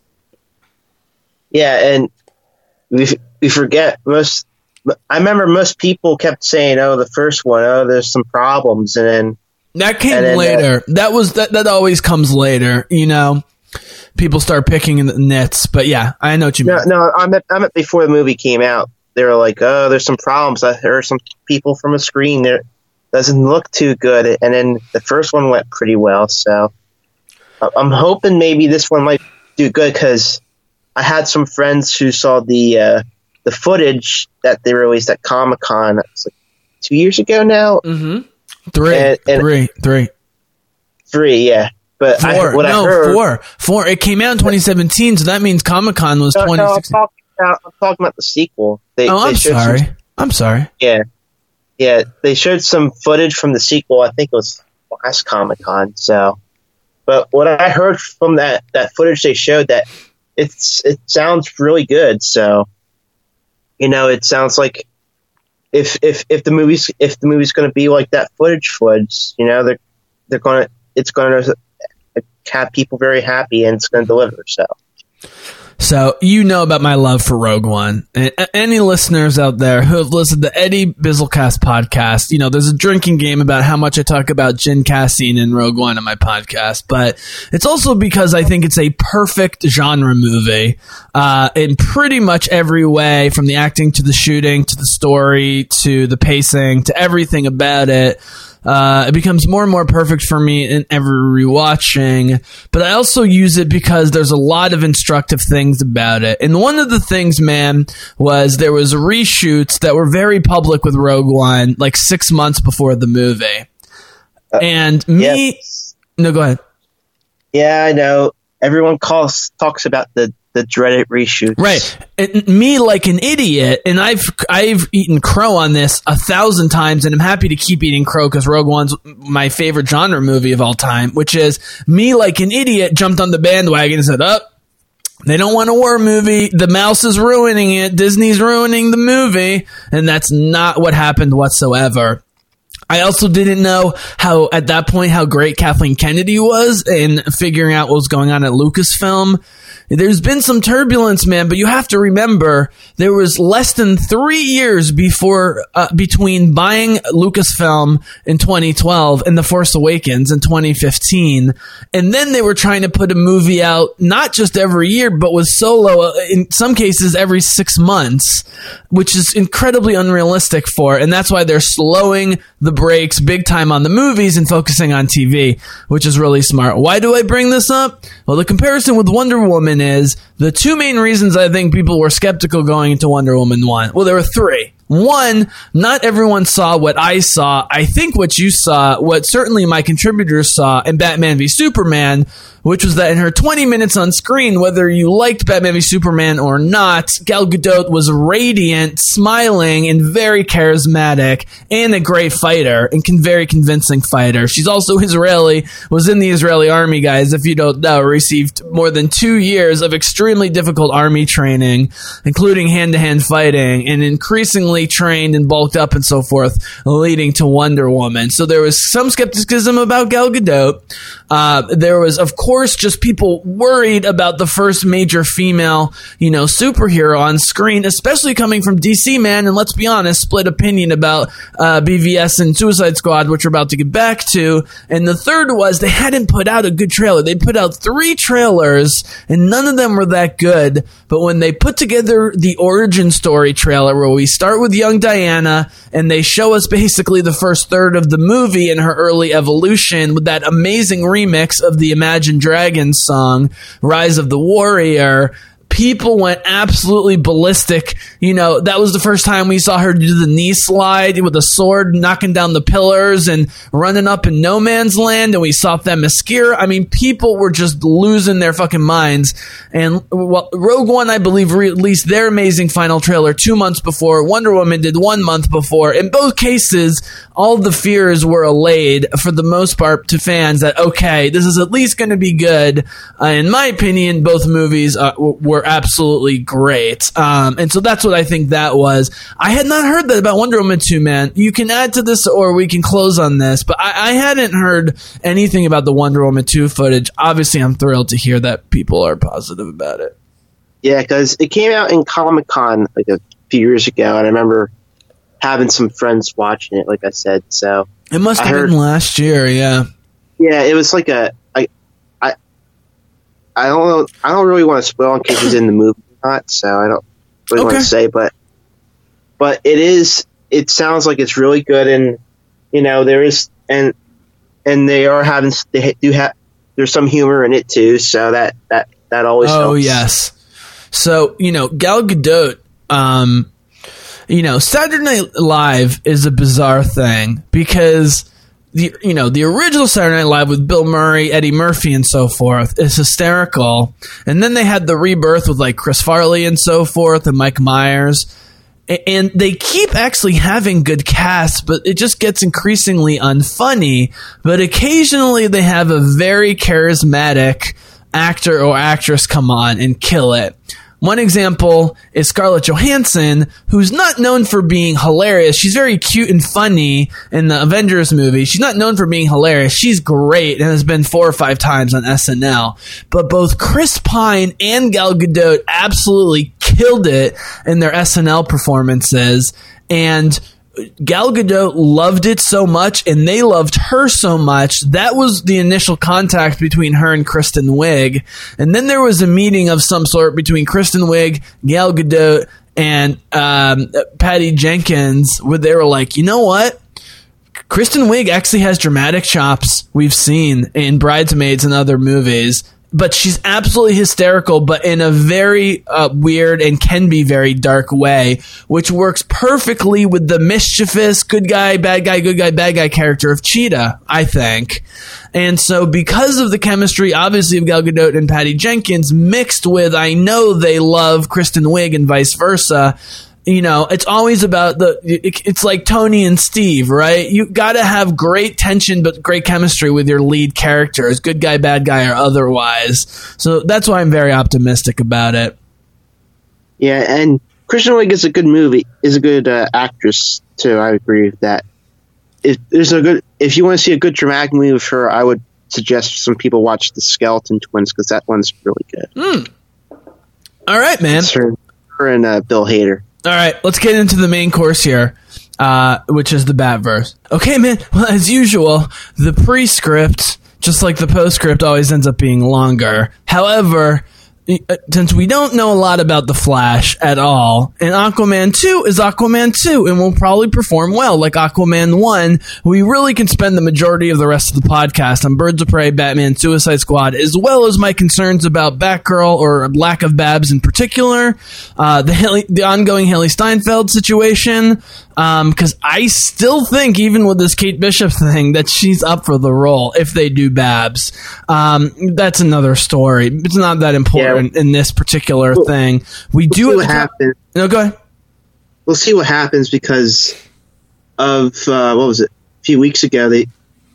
yeah, and we we forget most. I remember most people kept saying, "Oh, the first one, oh, there's some problems," and then That came then, uh, later. that was that. That always comes later. You know, people start picking in the nits. But yeah, I know what you mean. no, no, I meant I meant before the movie came out. They were like, "Oh, there's some problems." I heard some people from a screen there doesn't look too good, and then the first one went pretty well. So I'm hoping maybe this one might do good because I had some friends who saw the uh, the footage that they released at Comic Con like two years ago now, mm-hmm. Three, And- and- three, three, three, yeah. But four. I, what no, I heard, four, four. It came out in 2017, so that means Comic Con was No, no, I'm talking about, I'm talking about the sequel. They, oh, they I'm showed some- sorry. I'm sorry. yeah, yeah. They showed some footage from the sequel. I think it was last Comic Con. So, but what I heard from that that footage they showed that it's it sounds really good. So, you know, it sounds like if if if the movie's if the movie's going to be like that footage footage, you know, they're they're going to it's going to uh, have people very happy and it's going to deliver. So. So you know about my love for Rogue One. And any listeners out there who have listened to Eddie Bizzlecast podcast, you know, there's a drinking game about how much I talk about Jyn Cassian and Rogue One on my podcast, but it's also because I think it's a perfect genre movie uh, in pretty much every way, from the acting to the shooting to the story to the pacing to everything about it. Uh, it becomes more and more perfect for me in every rewatching, but I also use it because there's a lot of instructive things about it. And one of the things, man, was there was reshoots that were very public with Rogue One, like six months before the movie. And me, Yes. no, go ahead. Yeah, I know. Everyone calls talks about the the dreaded reshoots. Right. And me like an idiot, and I've I've eaten crow on this a thousand times, and I'm happy to keep eating crow because Rogue One's my favorite genre movie of all time. Which is me like an idiot jumped on the bandwagon and said, "Up." They don't want a war movie. The mouse is ruining it. Disney's ruining the movie. And that's not what happened whatsoever. I also didn't know how, at that point, how great Kathleen Kennedy was in figuring out what was going on at Lucasfilm. There's been some turbulence, man, but you have to remember there was less than three years before, uh, between buying Lucasfilm in 2012 and The Force Awakens in 2015. And then they were trying to put a movie out, not just every year, but with solo, uh, in some cases, every six months, which is incredibly unrealistic for, and that's why they're slowing the brakes big time on the movies and focusing on TV, which is really smart. Why do I bring this up? Well, the comparison with Wonder Woman is the two main reasons I think people were skeptical going into Wonder Woman 1. Well, there were three. One, not everyone saw what I saw. I think what you saw, what certainly my contributors saw in Batman v Superman, which was that in her 20 minutes on screen, whether you liked Batman v Superman or not, Gal Gadot was radiant, smiling, and very charismatic, and a great fighter, and con- very convincing fighter. She's also Israeli, was in the Israeli army, guys, if you don't know, received more than two years of extremely difficult army training, including hand-to-hand fighting, and increasingly trained and bulked up and so forth, leading to Wonder Woman. So there was some skepticism about Gal Gadot. Uh, there was, of course, just people worried about the first major female, you know, superhero on screen, especially coming from DC, man. And let's be honest, split opinion about uh, BVS and Suicide Squad, which we're about to get back to. And the third was they hadn't put out a good trailer. They put out three trailers, and none of them were that good. But when they put together the origin story trailer, where we start with young Diana, and they show us basically the first third of the movie and her early evolution with that amazing remix of the Imagine Dragons song, Rise of the Warrior people went absolutely ballistic. You know, that was the first time we saw her do the knee slide with a sword, knocking down the pillars and running up in no man's land. And we saw Themyscira. I mean, people were just losing their fucking minds. And well, Rogue One, I believe, released their amazing final trailer two months before. Wonder Woman did one month before. In both cases, all the fears were allayed for the most part to fans that, okay, this is at least going to be good. Uh, in my opinion, both movies uh, w- were absolutely great. Um, and so that's what I think that was. I had not heard that about Wonder Woman 2, man. You can add to this or we can close on this, but I, I hadn't heard anything about the Wonder Woman 2 footage. Obviously, I'm thrilled to hear that people are positive about it. Yeah, because it came out in Comic Con like a few years ago, and I remember having some friends watching it. Like I said, so It must I have heard- been last year, yeah. yeah, it was like a I don't know. I don't really want to spoil in case he's in the movie or not, so I don't really want to say, but but it is. It sounds like it's really good, and you know there is and and they are having they do have there's some humor in it too, so that that that always Oh helps. yes. So you know, Gal Gadot. Um, you know, Saturday Night Live is a bizarre thing because the you know the original Saturday Night Live with Bill Murray, Eddie Murphy, and so forth is hysterical, and then they had the rebirth with like Chris Farley and so forth, and Mike Myers. And they keep actually having good casts, but it just gets increasingly unfunny. But occasionally they have a very charismatic actor or actress come on and kill it. One example is Scarlett Johansson, who's not known for being hilarious. She's very cute and funny in the Avengers movie. She's not known for being hilarious. She's great and has been four or five times on SNL. But both Chris Pine and Gal Gadot absolutely killed it in their SNL performances. And Gal Gadot loved it so much, and they loved her so much. That was the initial contact between her and Kristen Wiig. And then there was a meeting of some sort between Kristen Wiig, Gal Gadot, and um, Patty Jenkins, where they were like, you know what? Kristen Wiig actually has dramatic chops we've seen in Bridesmaids and other movies, but she's absolutely hysterical, but in a very uh, weird and can be very dark way, which works perfectly with the mischievous good guy, bad guy, good guy, bad guy character of Cheetah, I think. And so, because of the chemistry, obviously, of Gal Gadot and Patty Jenkins, mixed with I know they love Kristen Wiig and vice versa, you know, it's always about the. It's like Tony and Steve, right? You got to have great tension, but great chemistry with your lead characters, good guy, bad guy, or otherwise. So that's why I'm very optimistic about it. Yeah, and Kristen Wiig is a good movie, is a good uh, actress too. I agree with that. If there's a good, if you want to see a good dramatic movie with her, I would suggest some people watch the Skeleton Twins because that one's really good. All right, man. It's her, her and uh, Bill Hader. All right, let's get into the main course here, uh, which is the Batverse. Okay, man. Well, as usual, the pre-script, just like the postscript, always ends up being longer. However, since we don't know a lot about the Flash at all, and Aquaman 2 is Aquaman 2 and will probably perform well like Aquaman 1, we really can spend the majority of the rest of the podcast on Birds of Prey, Batman, Suicide Squad, as well as my concerns about Batgirl or lack of Babs in particular, uh, the Hailee, the ongoing Hailee Steinfeld situation, because I still think, even with this Kate Bishop thing, that she's up for the role if they do Babs. Um, that's another story. It's not that important in this particular thing. We do see have what happens. No, go ahead. We'll see what happens because of uh, what was it? A few weeks ago, they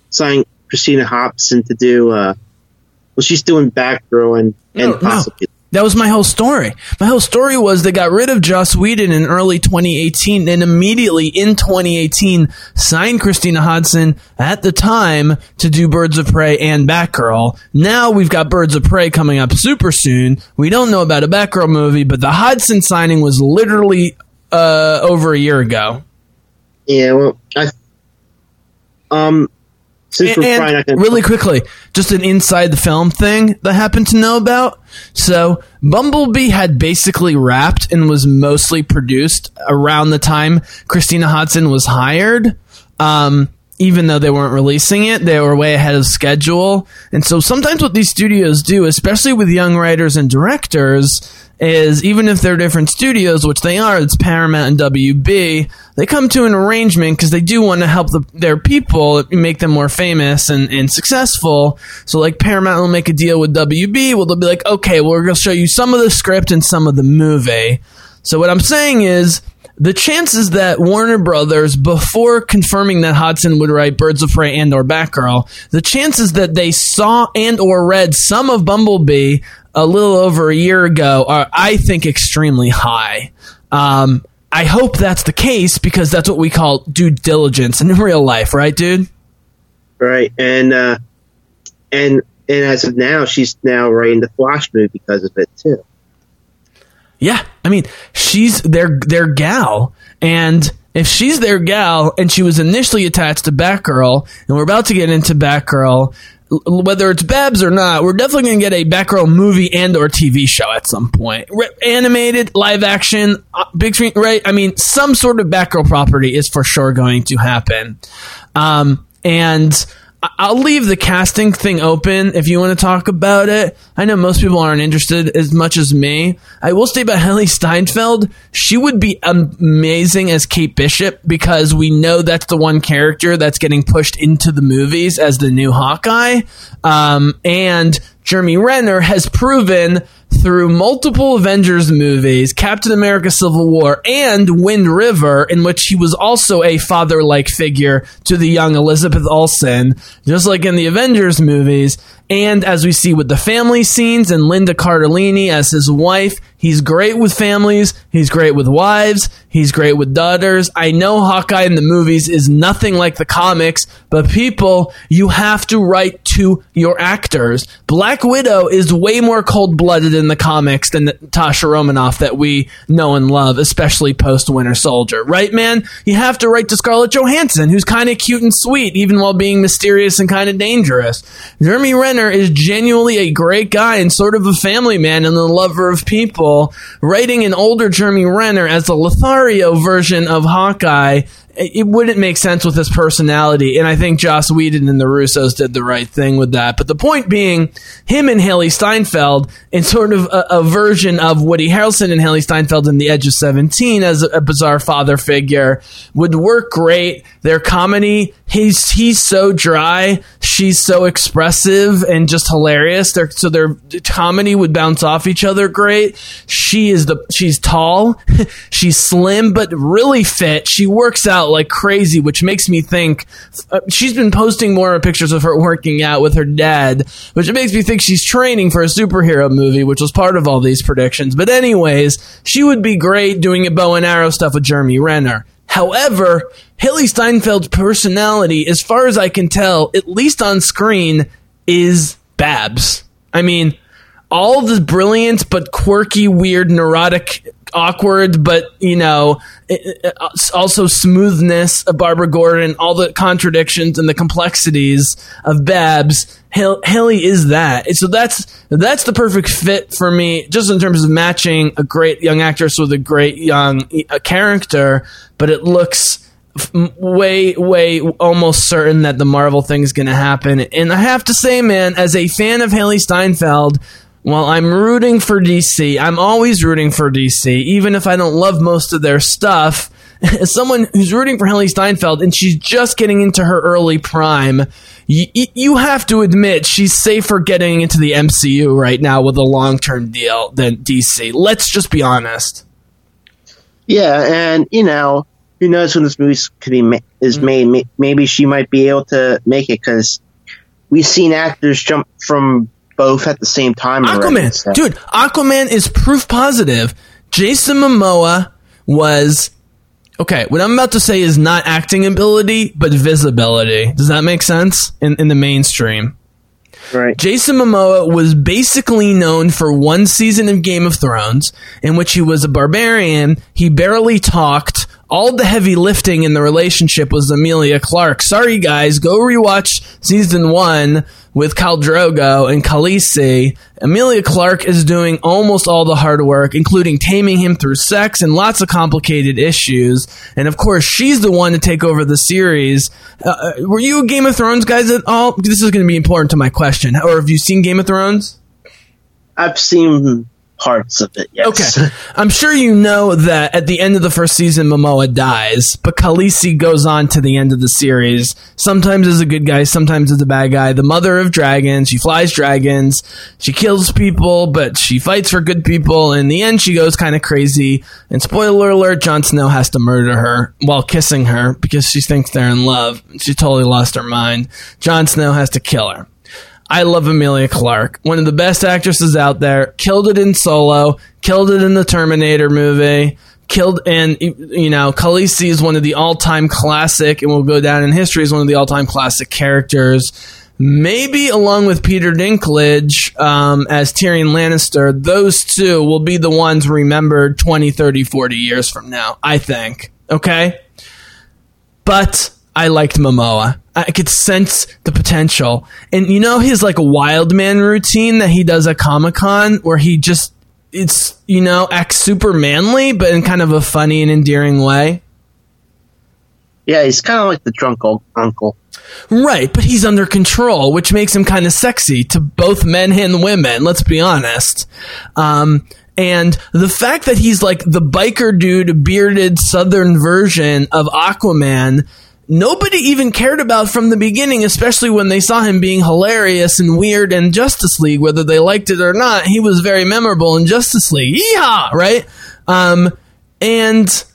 signed Christina Hodson to do. Uh, well, she's doing Batgirl and No, and possibly That was my whole story. My whole story was they got rid of Joss Whedon in early 2018 and immediately in 2018 signed Christina Hodson at the time to do Birds of Prey and Batgirl. Now we've got Birds of Prey coming up super soon. We don't know about a Batgirl movie, but the Hodson signing was literally uh, over a year ago. Yeah, well, I um since And, we're and gonna really quickly, just an inside the film thing that I happen to know about. So, Bumblebee had basically wrapped and was mostly produced around the time Christina Hodson was hired. Um, even though they weren't releasing it, they were way ahead of schedule. And so sometimes what these studios do, especially with young writers and directors, is even if they're different studios, which they are, it's Paramount and WB, they come to an arrangement because they do want to help the, their people make them more famous and, and successful. So, like, Paramount will make a deal with WB. Well, they'll be like, okay, well, we're going to show you some of the script and some of the movie. So, what I'm saying is, the chances that Warner Brothers, before confirming that Hodson would write Birds of Prey and or Batgirl, the chances that they saw and or read some of Bumblebee a little over a year ago are, I think, extremely high. Um, I hope that's the case because that's what we call due diligence in real life, right, dude? right and uh and and as of now she's now writing the Flash movie because of it too. Yeah, I mean, she's their their gal, and if she's their gal, and she was initially attached to Batgirl, and we're about to get into Batgirl, whether it's Babs or not, we're definitely going to get a Batgirl movie and or TV show at some point, Re- animated, live action, uh, big screen, right? I mean, some sort of Batgirl property is for sure going to happen, um, and. I'll leave the casting thing open if you want to talk about it. I know most people aren't interested as much as me. I will say about Hailee Steinfeld, she would be amazing as Kate Bishop because we know that's the one character that's getting pushed into the movies as the new Hawkeye. Um, and Jeremy Renner has proven through multiple Avengers movies, Captain America Civil War, and Wind River, in which he was also a father like figure to the young Elizabeth Olsen, just like in the Avengers movies. And as we see with the family scenes and Linda Cardellini as his wife, he's great with families, he's great with wives, he's great with daughters. I know Hawkeye in the movies is nothing like the comics, but people, you have to write to your actors. Black Widow is way more cold blooded in the comics than Tasha Romanoff that we know and love, especially post Winter Soldier, right, man? You have to write to Scarlett Johansson, who's kind of cute and sweet, even while being mysterious and kind of dangerous. Jeremy Renner is genuinely a great guy and sort of a family man and a lover of people. Writing an older Jeremy Renner as the Lothario version of Hawkeye it wouldn't make sense with his personality. And I think Joss Whedon and the Russos did the right thing with that. But the point being, him and Hailee Steinfeld in sort of a, a version of Woody Harrelson and Hailee Steinfeld in The Edge of 17 as a, bizarre father figure would work great. Their comedy, he's, he's so dry. She's so expressive and just hilarious. They're, so their comedy would bounce off each other great. She is the, she's tall. she's slim, but really fit. She works out like crazy, which makes me think uh, she's been posting more pictures of her working out with her dad, which makes me think she's training for a superhero movie, which was part of all these predictions. But anyways, she would be great doing a bow and arrow stuff with Jeremy Renner. However, Hailee Steinfeld's personality, as far as I can tell, at least on screen, is Babs. I mean, all the brilliance, but quirky, weird, neurotic, awkward, but you know, it- it- uh, also smoothness of Barbara Gordon, all the contradictions and the complexities of Babs. Hal- Hailee is that, so that's that's the perfect fit for me, just in terms of matching a great young actress with a great young a character. But it looks way, way almost certain that the Marvel thing is going to happen. And I have to say, man, as a fan of Hailee Steinfeld, while I'm rooting for DC, I'm always rooting for DC, even if I don't love most of their stuff. As someone who's rooting for Hailee Steinfeld and she's just getting into her early prime, you, you have to admit she's safer getting into the MCU right now with a long term deal than DC. Let's just be honest. Yeah, and you know, who knows when this movie could be ma- is mm-hmm. made? Maybe she might be able to make it because we've seen actors jump from both at the same time. already, Aquaman, so- dude, Aquaman is proof positive. Jason Momoa was okay. What I'm about to say is not acting ability, but visibility. Does that make sense in in the mainstream? Right. Jason Momoa was basically known for one season of Game of Thrones in which he was a barbarian. He barely talked. All the heavy lifting in the relationship was Emilia Clarke. Sorry, guys, go rewatch season one with Khal Drogo and Khaleesi. Emilia Clarke is doing almost all the hard work, including taming him through sex and lots of complicated issues. And of course, she's the one to take over the series. Uh, Uh, were you Game of Thrones guys at all? This is going to be important to my question. Or have you seen Game of Thrones? I've seen parts of it. Yes. Okay. I'm sure you know that at the end of the first season, Momoa dies, but Khaleesi goes on to the end of the series. Sometimes as a good guy, sometimes as a bad guy. The mother of dragons. She flies dragons. She kills people, but she fights for good people. In the end, she goes kind of crazy. And spoiler alert, Jon Snow has to murder her while kissing her because she thinks they're in love. She totally lost her mind. Jon Snow has to kill her. I love Emilia Clarke, one of the best actresses out there. Killed it in Solo, killed it in the Terminator movie, killed in you know Khaleesi is one of the all-time classic, and will go down in history as one of the all-time classic characters. Maybe along with Peter Dinklage um, as Tyrion Lannister, those two will be the ones remembered 20, 30, 40 years from now. I think. Okay but I liked Momoa. I could sense the potential. And you know his like a wild man routine that he does at Comic Con where he just it's you know acts super manly but in kind of a funny and endearing way. Yeah, he's kind of like the drunk old uncle. Right, but he's under control, which makes him kind of sexy to both men and women, let's be honest. Um, and the fact that he's like the biker dude, bearded southern version of Aquaman, nobody even cared about from the beginning, especially when they saw him being hilarious and weird in Justice League, whether they liked it or not. He was very memorable in Justice League. Yeehaw! Right? Um, and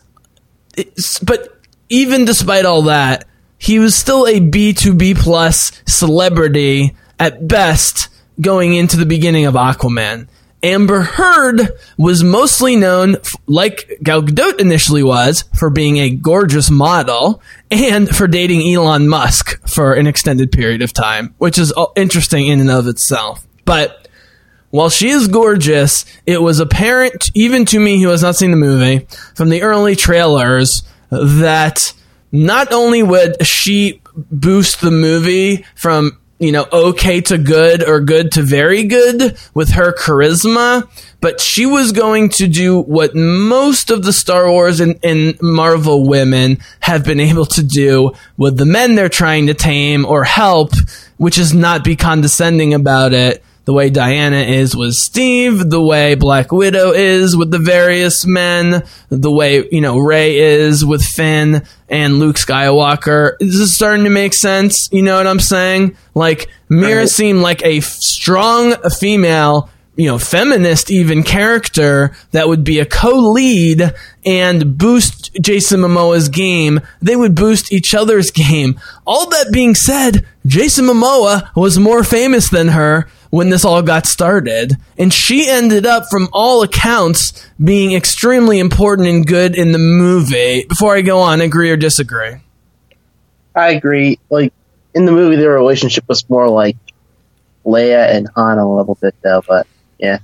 but even despite all that, he was still a B to B plus celebrity at best going into the beginning of Aquaman. Amber Heard was mostly known, like Gal Gadot initially was, for being a gorgeous model and for dating Elon Musk for an extended period of time, which is uh, interesting in and of itself. But while she is gorgeous, it was apparent, even to me who has not seen the movie, from the early trailers, that not only would she boost the movie from you know okay to good or good to very good with her charisma but she was going to do what most of the star wars and, and marvel women have been able to do with the men they're trying to tame or help which is not be condescending about it the way Diana is with Steve, the way Black Widow is with the various men, the way, you know, Rey is with Finn and Luke Skywalker. This is starting to make sense. You know what I'm saying? Like, Mera Right. seemed like a f- strong female, you know, feminist even character that would be a co-lead and boost Jason Momoa's game. They would boost each other's game. All that being said, Jason Momoa was more famous than her when this all got started. And she ended up, from all accounts, being extremely important and good in the movie. Before I go on, agree or disagree? I agree. Like in the movie, their relationship was more like Leia and Han a little bit, though. But yeah,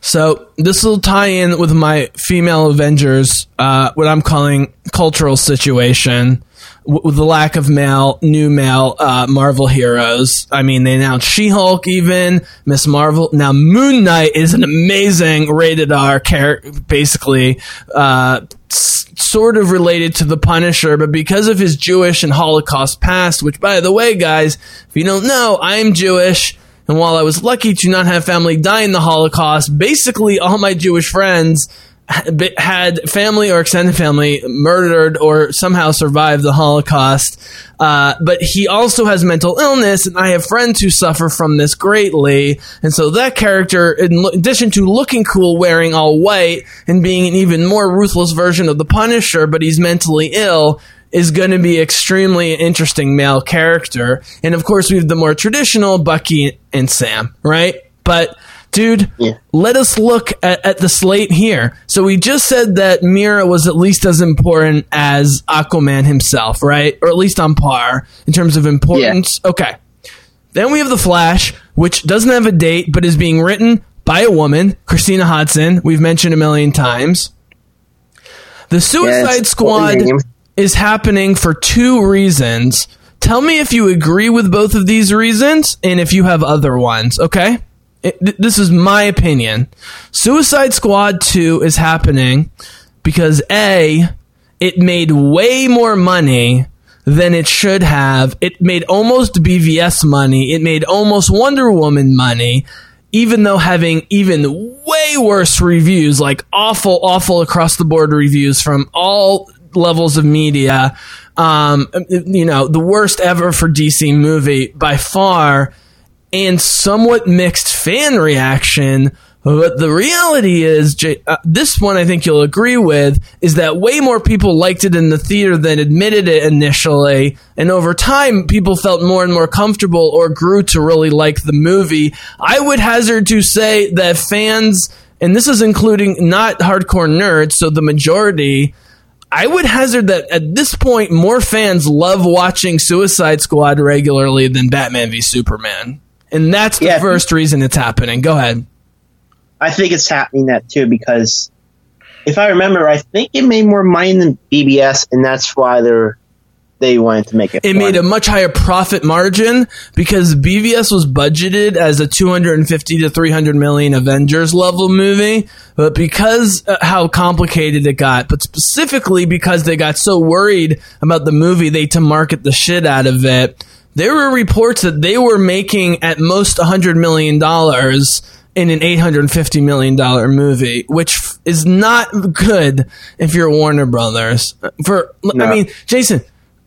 So this will tie in with my female Avengers, uh, what I'm calling cultural situation, w- the lack of male, new male uh, Marvel heroes. I mean, they announced She-Hulk, even Miss Marvel. Now, Moon Knight is an amazing rated R character, basically. Uh, s- Sort of related to the Punisher, but because of his Jewish and Holocaust past, which, by the way, guys, if you don't know, I am Jewish. And while I was lucky to not have family die in the Holocaust, basically all my Jewish friends had family or extended family murdered or somehow survived the Holocaust. Uh, but he also has mental illness, and I have friends who suffer from this greatly. And so that character, in addition to looking cool, wearing all white, and being an even more ruthless version of the Punisher, but he's mentally ill, is going to be extremely interesting male character. And of course, we have the more traditional Bucky and Sam, right? But dude, Yeah. let us look at, at the slate here. So we just said that Mera was at least as important as Aquaman himself, right? Or at least on par in terms of importance. Okay. Then we have The Flash, which doesn't have a date, but is being written by a woman, Christina Hodson. We've mentioned a million times. The Suicide Squad is happening for two reasons. Tell me if you agree with both of these reasons and if you have other ones, okay? It- th- this is my opinion. Suicide Squad 2 is happening because A, it made way more money than it should have. It made almost BVS money. It made almost Wonder Woman money, even though having even way worse reviews, like awful, awful across the board reviews from all levels of media. Um, you know, the worst ever for DC movie by far and somewhat mixed fan reaction. But the reality is, uh, this one I think you'll agree with, is that way more people liked it in the theater than admitted it initially. And over time, people felt more and more comfortable or grew to really like the movie. I would hazard to say that fans, and this is including not hardcore nerds, so the majority, I would hazard that at this point, more fans love watching Suicide Squad regularly than Batman v Superman. And that's the Yeah. first reason it's happening. Go ahead. I think it's happening that too because if I remember, I think it made more money than BVS, and that's why they're they wanted to make it. It made a much higher profit margin because BVS was budgeted as a 250 to 300 million Avengers level movie, but because uh, how complicated it got, but specifically because they got so worried about the movie, they to market the shit out of it. There were reports that they were making at most 100 million dollars in an 850 million dollar movie, which is not good if you're Warner Brothers. For I mean, Jason,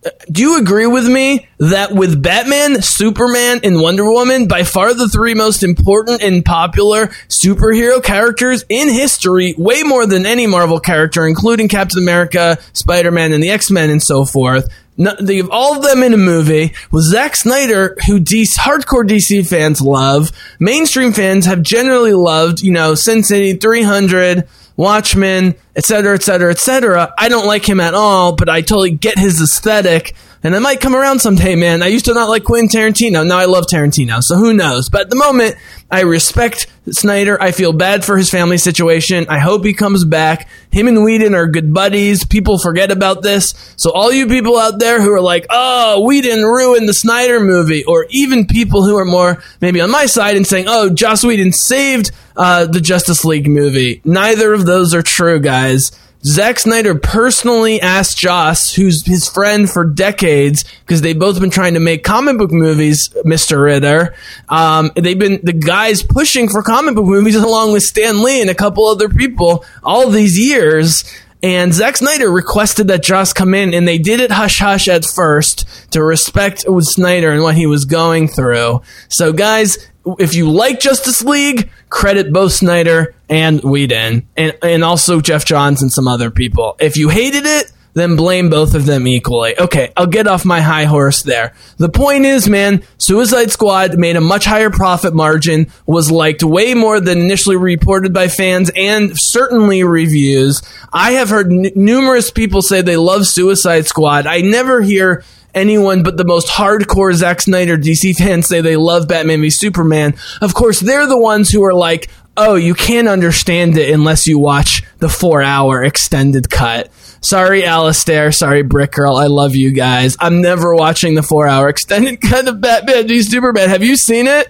uh, do you agree with me that with Batman, Superman, and Wonder Woman, by far the three most important and popular superhero characters in history, way more than any Marvel character, including Captain America, Spider Man, and the X Men, and so forth? No, all of them in a movie with Zack Snyder, who DC, hardcore DC fans love. Mainstream fans have generally loved, you know, Sin City 300, Watchmen, etc., etc., etc. I don't like him at all, but I totally get his aesthetic, and I might come around someday, man. I used to not like Quentin Tarantino. Now I love Tarantino, so who knows? But at the moment, I respect Snyder. I feel bad for his family situation. I hope he comes back. Him and Whedon are good buddies. People forget about this. So all you people out there who are like, oh, Whedon ruined the Snyder movie, or even people who are more maybe on my side and saying, oh, Joss Whedon saved uh, the Justice League movie. Neither of those are true, guys. Zack Snyder personally asked Joss, who's his friend for decades, because they've both been trying to make comic book movies, Mr. Ritter. Um, they've been the guys pushing for comic book movies along with Stan Lee and a couple other people all these years. And Zack Snyder requested that Joss come in, and they did it hush hush at first to respect with Snyder and what he was going through. So, guys, if you like Justice League, credit both Snyder and Whedon, and and also Geoff Johns and some other people. If you hated it, then blame both of them equally. Okay, I'll get off my high horse there. The point is, man, Suicide Squad made a much higher profit margin, was liked way more than initially reported by fans and certainly reviews. I have heard n- numerous people say they love Suicide Squad. I never hear anyone but the most hardcore Zack Snyder DC fans say they love Batman v Superman. Of course, they're the ones who are like, oh, you can't understand it unless you watch the four hour extended cut. Sorry, Alistair. Sorry, Brick Girl. I love you guys. I'm never watching the four hour extended cut of Batman v Superman. Have you seen it?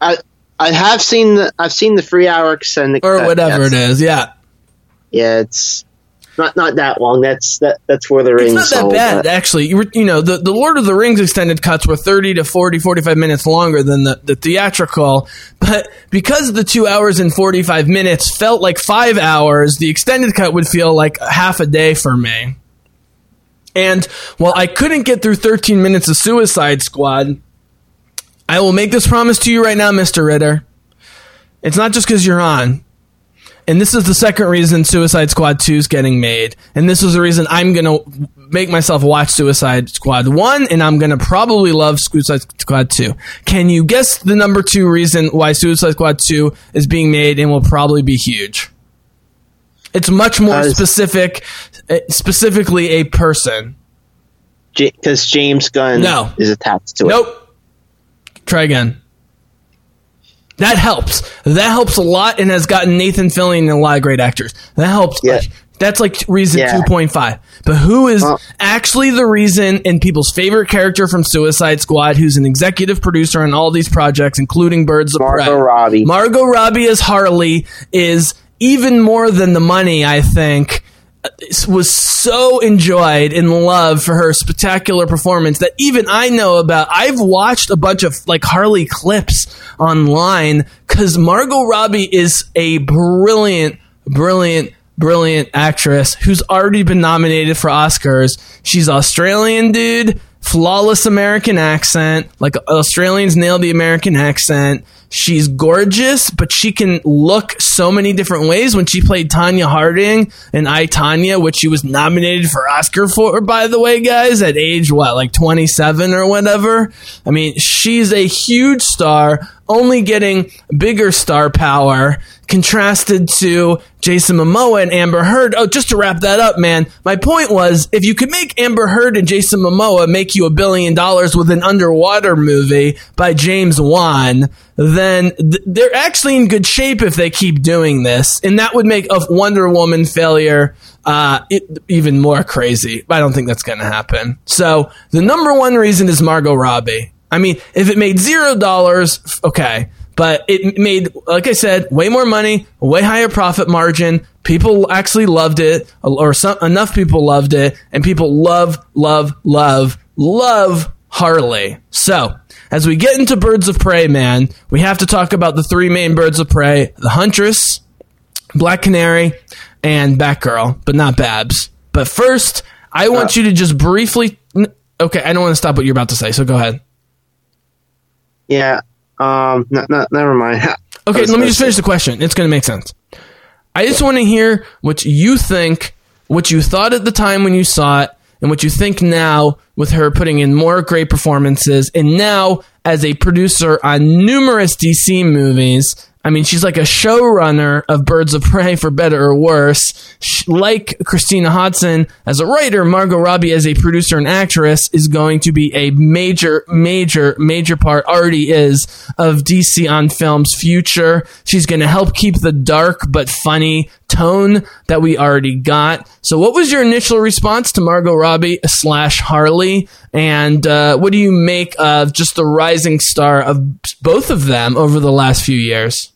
I I have seen the I've seen the three hour extended Or cut, whatever yes. it is. Yeah. Yeah, it's not not that long. That's that that's where the rings. It's not that bad, but- actually. You, were, you know, the, the Lord of the Rings extended cuts were 30 to 40, 45 minutes longer than the, the theatrical. But because the two hours and 45 minutes felt like five hours, the extended cut would feel like half a day for me. And while I couldn't get through 13 minutes of Suicide Squad, I will make this promise to you right now, Mr. Ritter. It's not just because you're on. And this is the second reason Suicide Squad 2 is getting made, and this is the reason I'm gonna make myself watch Suicide Squad 1, and I'm gonna probably love Suicide Squad 2. Can you guess the number two reason why Suicide Squad 2 is being made and will probably be huge? It's much more Uh, specific, eh, specifically a person. Because James Gunn No. is attached to it. Nope. Try again. That helps. That helps a lot and has gotten Nathan Fillion and a lot of great actors. That helps. Yeah. Like, that's like reason Yeah. 2.5. But who is Well- actually the reason and people's favorite character from Suicide Squad, who's an executive producer on all these projects, including Birds of Margot Prey? Robbie. Margot Robbie as Harley is even more than the money, I think. Was so enjoyed and loved for her spectacular performance that even I know about. I've watched a bunch of like Harley clips online because Margot Robbie is a brilliant, brilliant, brilliant actress who's already been nominated for Oscars. She's Australian, dude. Flawless American accent. Like Australians nail the American accent. She's gorgeous, but she can look so many different ways. When she played Tonya Harding in I Tonya, which she was nominated for Oscar for, by the way, guys, at age what, like 27 or whatever. I mean, she's a huge star, only getting bigger star power contrasted to Jason Momoa and Amber Heard. Oh, just to wrap that up, man. My point was if you could make Amber Heard and Jason Momoa make you a billion dollars with an underwater movie by James Wan, then th- they're actually in good shape if they keep doing this. And that would make a Wonder Woman failure uh, it, even more crazy. I don't think that's going to happen. So the number one reason is Margot Robbie. I mean, if it made zero dollars, okay. But it made, like I said, way more money, way higher profit margin. People actually loved it, or some, enough people loved it, and people love, love, love, love Harley. So, as we get into Birds of Prey, man, we have to talk about the three main Birds of Prey the Huntress, Black Canary, and Batgirl, but not Babs. But first, I want uh, you to just briefly. Okay, I don't want to stop what you're about to say, so go ahead. Yeah. Um. No, no, never mind. Okay, let me just finish the question. It's going to make sense. I just want to hear what you think, what you thought at the time when you saw it, and what you think now with her putting in more great performances, and now as a producer on numerous DC movies. I mean, she's like a showrunner of Birds of Prey, for better or worse. Sh- Like Christina Hodson as a writer, Margot Robbie as a producer and actress is going to be a major, major, major part, already is, of DC on Film's future. She's going to help keep the dark but funny tone that we already got. So, what was your initial response to Margot Robbie slash Harley? And uh, what do you make of just the rising star of both of them over the last few years?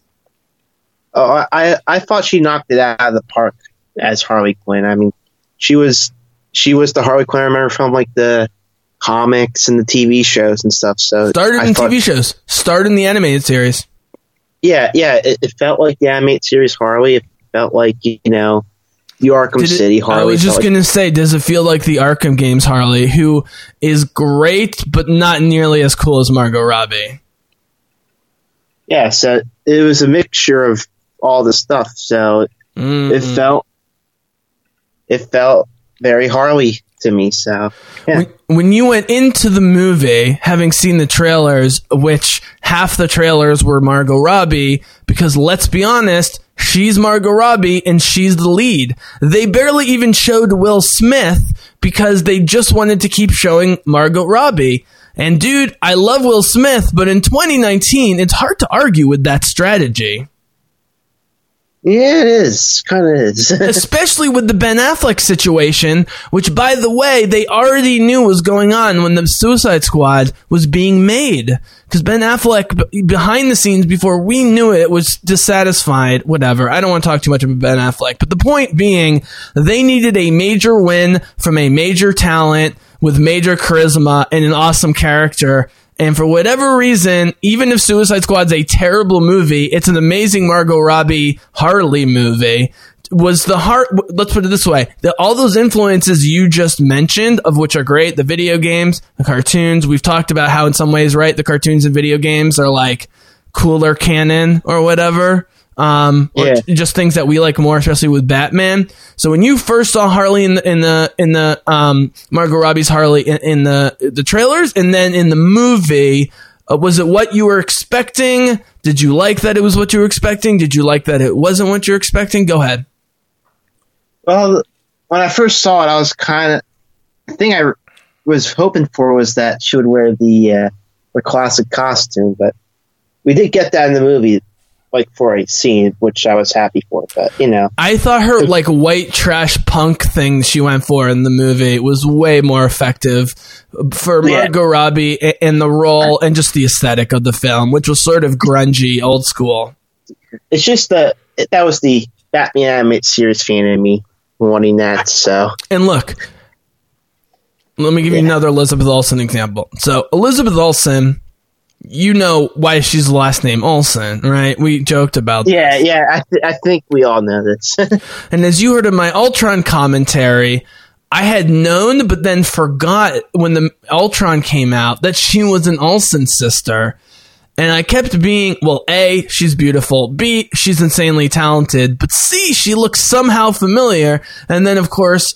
Oh, I I thought she knocked it out of the park as Harley Quinn. I mean, she was she was the Harley Quinn I remember from like the comics and the TV shows and stuff. So Started I in thought- TV shows, started in the animated series. Yeah, yeah. It, it felt like the animated series Harley. It felt like you know the Arkham Did it- City Harley. I was just like- gonna say, does it feel like the Arkham games Harley, who is great but not nearly as cool as Margot Robbie? yeah. So it was a mixture of all the stuff. So Mm. it felt it felt very Harley to me. So yeah. when, when you went into the movie having seen the trailers which half the trailers were margot robbie because let's be honest she's margot robbie and she's the lead they barely even showed will smith because they just wanted to keep showing margot robbie and dude i love will smith but in 2019 it's hard to argue with that strategy yeah, it is kind of is. especially with the Ben Affleck situation, which, by the way, they already knew was going on when the Suicide Squad was being made. Because Ben Affleck, b- behind the scenes, before we knew it, was dissatisfied. Whatever. I don't want to talk too much about Ben Affleck. But the point being, they needed a major win from a major talent with major charisma and an awesome character. And for whatever reason, even if Suicide Squad's a terrible movie, it's an amazing Margot Robbie Harley movie. Was the heart? Let's put it this way: the, all those influences you just mentioned, of which are great, the video games, the cartoons. We've talked about how, in some ways, right, the cartoons and video games are like cooler canon or whatever. Um, Yeah. just things that we like more, especially with Batman. So when you first saw Harley in the in the in the um, Margot Robbie's Harley in, in the the trailers, and then in the movie, uh, was it what you were expecting? Did you like that it was what you were expecting? Did you like that it wasn't what you're expecting? Go ahead. Well, when I first saw it, I was kind of the thing I was hoping for was that she would wear the uh, her classic costume, but we did get that in the movie, like for a scene, which I was happy for. But you know, I thought her like white trash punk thing she went for in the movie was way more effective for Yeah. Margot Robbie in the role and just the aesthetic of the film, which was sort of grungy, old school. it's just the that was the Batman animated series fan in me wanting that. So And look, let me give you another Elizabeth Olsen example. So Elizabeth Olsen, you know why she's the last name Olsen, right? We joked about that. yeah, yeah, I, th- I think we all know this. And as you heard in my Ultron commentary, I had known, but then forgot when the Ultron came out that she was an Olsen sister. And I kept being, well, A, she's beautiful. B, she's insanely talented. But C, she looks somehow familiar. And then, of course,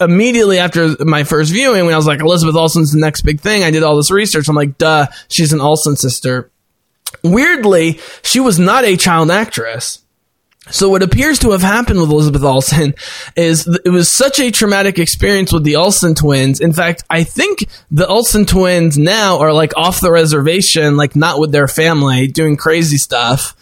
immediately after my first viewing, when I was like, Elizabeth Olsen's the next big thing, I did all this research. I'm like, duh, she's an Olsen sister. Weirdly, she was not a child actress. So what appears to have happened with Elizabeth Olsen is th- it was such a traumatic experience with the Olsen twins. In fact, I think the Olsen twins now are like off the reservation, like not with their family, doing crazy stuff.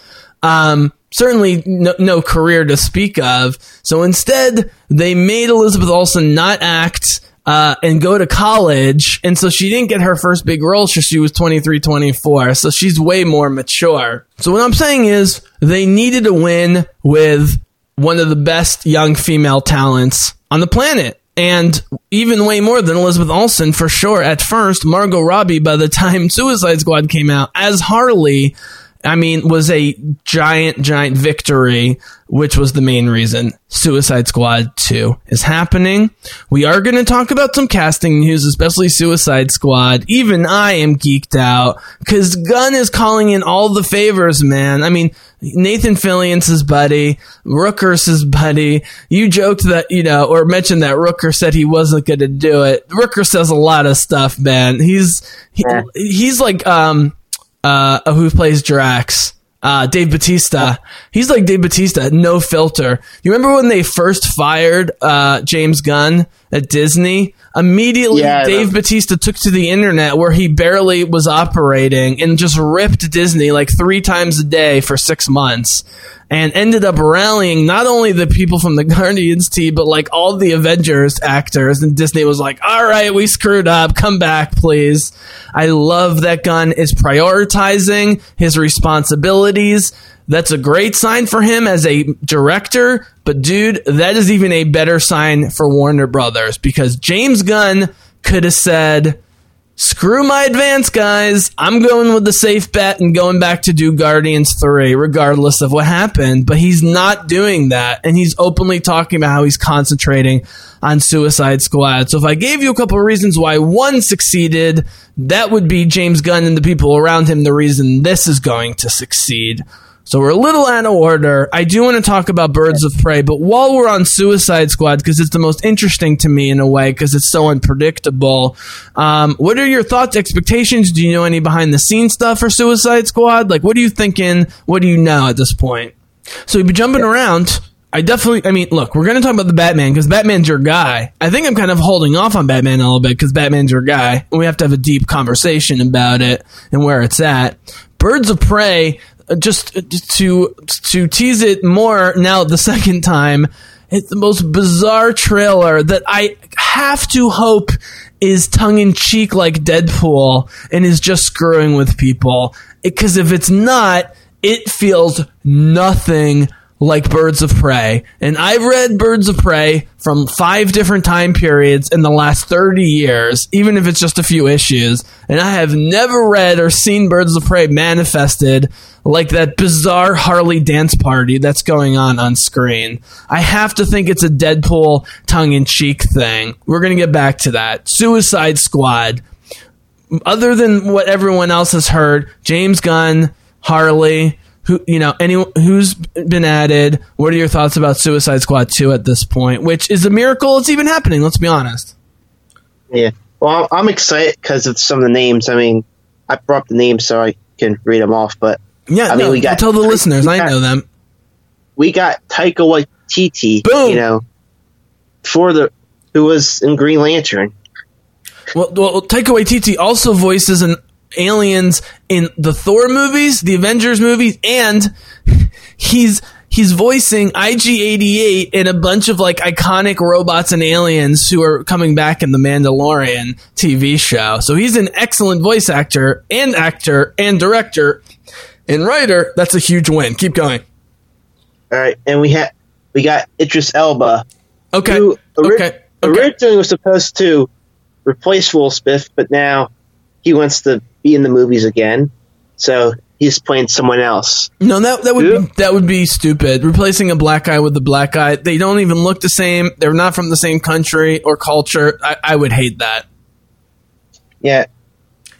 Um, certainly no, no career to speak of. So instead, they made Elizabeth Olsen not act uh, and go to college. And so she didn't get her first big role till she was 23, 24. So she's way more mature. So what I'm saying is they needed to win with one of the best young female talents on the planet. And even way more than Elizabeth Olsen for sure at first. Margot Robbie, by the time Suicide Squad came out, as Harley, I mean, was a giant, giant victory, which was the main reason Suicide Squad 2 is happening. We are going to talk about some casting news, especially Suicide Squad. Even I am geeked out because Gunn is calling in all the favors, man. I mean, Nathan Fillion's his buddy, Rooker's his buddy. You joked that, you know, or mentioned that Rooker said he wasn't going to do it. Rooker says a lot of stuff, man. He's, he, Yeah. he's like, um, uh, who plays Drax, uh, Dave Batista. He's like Dave Batista, no filter. You remember when they first fired uh, James Gunn at Disney? Immediately, Yeah, Dave. Batista took to the internet where he barely was operating and just ripped Disney like three times a day for six months. And ended up rallying not only the people from the Guardians team, but like all the Avengers actors. And Disney was like, all right, we screwed up. Come back, please. I love that Gunn is prioritizing his responsibilities. That's a great sign for him as a director, but dude, that is even a better sign for Warner Brothers because James Gunn could have said, Screw my advance, guys. I'm going with the safe bet and going back to do Guardians 3, regardless of what happened. But he's not doing that. And he's openly talking about how he's concentrating on Suicide Squad. So if I gave you a couple of reasons why one succeeded, that would be James Gunn and the people around him the reason this is going to succeed. So we're a little out of order. I do want to talk about Birds of Prey, but while we're on Suicide Squad, because it's the most interesting to me in a way, because it's so unpredictable. Um, what are your thoughts, expectations? Do you know any behind the scenes stuff for Suicide Squad? Like, what are you thinking? What do you know at this point? So we've been jumping around. I definitely, I mean, look, we're going to talk about the Batman because Batman's your guy. I think I'm kind of holding off on Batman a little bit because Batman's your guy. And we have to have a deep conversation about it and where it's at. Birds of Prey, just to to tease it more now the second time, it's the most bizarre trailer that I have to hope is tongue in cheek like Deadpool and is just screwing with people. Because if it's not, it feels nothing like Birds of Prey. And I've read Birds of Prey from five different time periods in the last 30 years, even if it's just a few issues. And I have never read or seen Birds of Prey manifested like that bizarre Harley dance party that's going on on screen. I have to think it's a Deadpool tongue in cheek thing. We're going to get back to that. Suicide Squad other than what everyone else has heard, James Gunn, Harley, who you know any who's been added? What are your thoughts about Suicide Squad two at this point? Which is a miracle it's even happening. Let's be honest. Yeah. Well, I'm excited because of some of the names. I mean, I brought up the names so I can read them off, but Yeah, I mean, no, we got- tell the listeners. we I know them. we got Taika Waititi, Boom. you know, for the who was in Green Lantern. Well, well, Taika Waititi also voices an aliens in the Thor movies, the Avengers movies, and he's he's voicing IG88 in a bunch of like iconic robots and aliens who are coming back in the Mandalorian TV show. So he's an excellent voice actor and actor and director and writer. That's a huge win. Keep going. All right, and we had we got Idris Elba, Okay. who ori- Okay. Okay. originally was supposed to replace Will Smith, but now he wants to be in the movies again, so he's playing someone else. No, that that would be, that would be stupid. Replacing a black guy with a black guy, they don't even look the same. They're not from the same country or culture. I, I would hate that. Yeah,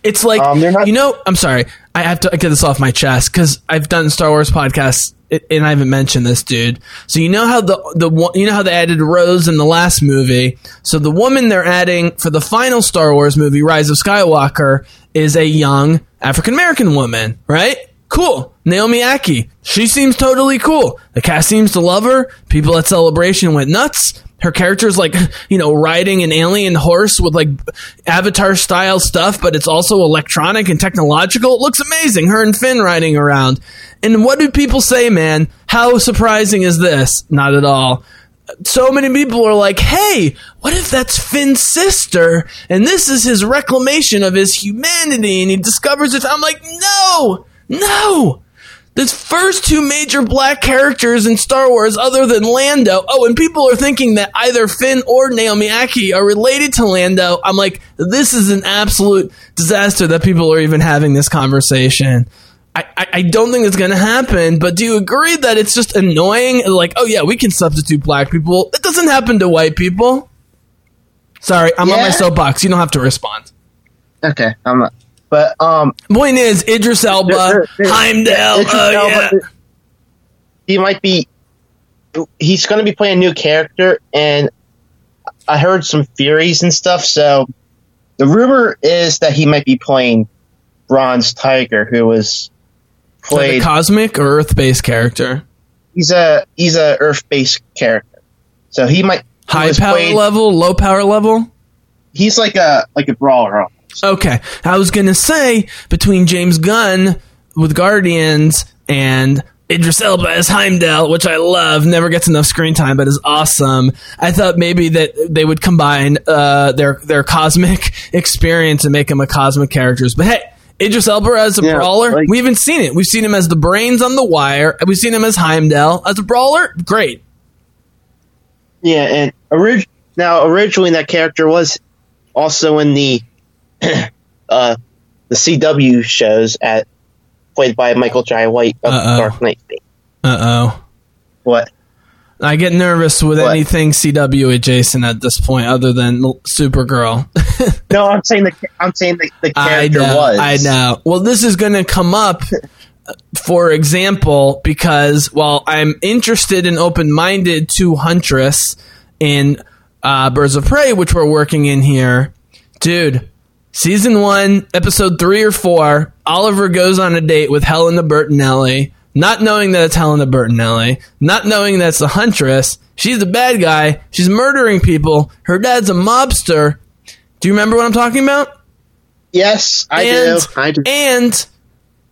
It's like Um, not- you know. I'm sorry. I have to get this off my chest because I've done Star Wars podcasts i- and I haven't mentioned this dude. So you know how the the you know how they added Rose in the last movie. So the woman they're adding for the final Star Wars movie, Rise of Skywalker, is a young African American woman, right? Cool. Naomi Ackie. She seems totally cool. The cast seems to love her. People at Celebration went nuts. Her character's like, you know, riding an alien horse with like avatar style stuff, but it's also electronic and technological. It looks amazing. Her and Finn riding around. And what do people say, man? How surprising is this? Not at all so many people are like, hey, what if that's Finn's sister and this is his reclamation of his humanity and he discovers it? I'm like, no, no. The first two major black characters in Star Wars, other than Lando. Oh, and people are thinking that either Finn or Naomi Ackie are related to Lando. I'm like, this is an absolute disaster that people are even having this conversation. I, I, I don't think it's going to happen, but do you agree that it's just annoying? Like, oh yeah, we can substitute black people. It doesn't happen to white people. Sorry, I'm on my soapbox. You don't have to respond. okay, I'm not. But um, Point is, Idris Elba, There- there- Heimdall. Idris oh, Elba, yeah. he might be. He's going to be playing a new character, and I heard some theories and stuff. So the rumor is that he might be playing Bronze Tiger, who was played. a cosmic or Earth-based character, he's a he's a Earth based character, so he might high power played- level, low power level. He's like a like a brawler. Okay, I was gonna say between James Gunn with Guardians and Idris Elba as Heimdall, which I love, never gets enough screen time, but is awesome. I thought maybe that they would combine uh, their their cosmic experience and make him a cosmic characters. But hey, Idris Elba as a Yeah, brawler, like- we haven't seen it. We've seen him as the brains on the wire. We've seen him as Heimdall as a brawler. Great. Yeah, and orig- now originally that character was also in the uh, the CW shows at played by Michael Jai White of Uh-oh. Dark Knight. Uh oh. What? I get nervous with What? anything CW adjacent at this point, other than Supergirl. No, I'm saying the I'm saying the, the I character know, was. I know. Well, this is going to come up, for example, because while I'm interested and open minded to Huntress in uh, Birds of Prey, which we're working in here, dude. Season one, episode three or four, Oliver goes on a date with Helena Bertinelli, not knowing that it's Helena Bertinelli, not knowing that's the Huntress. She's a bad guy. She's murdering people. Her dad's a mobster. Do you remember what I'm talking about? Yes, I and, do. I do. And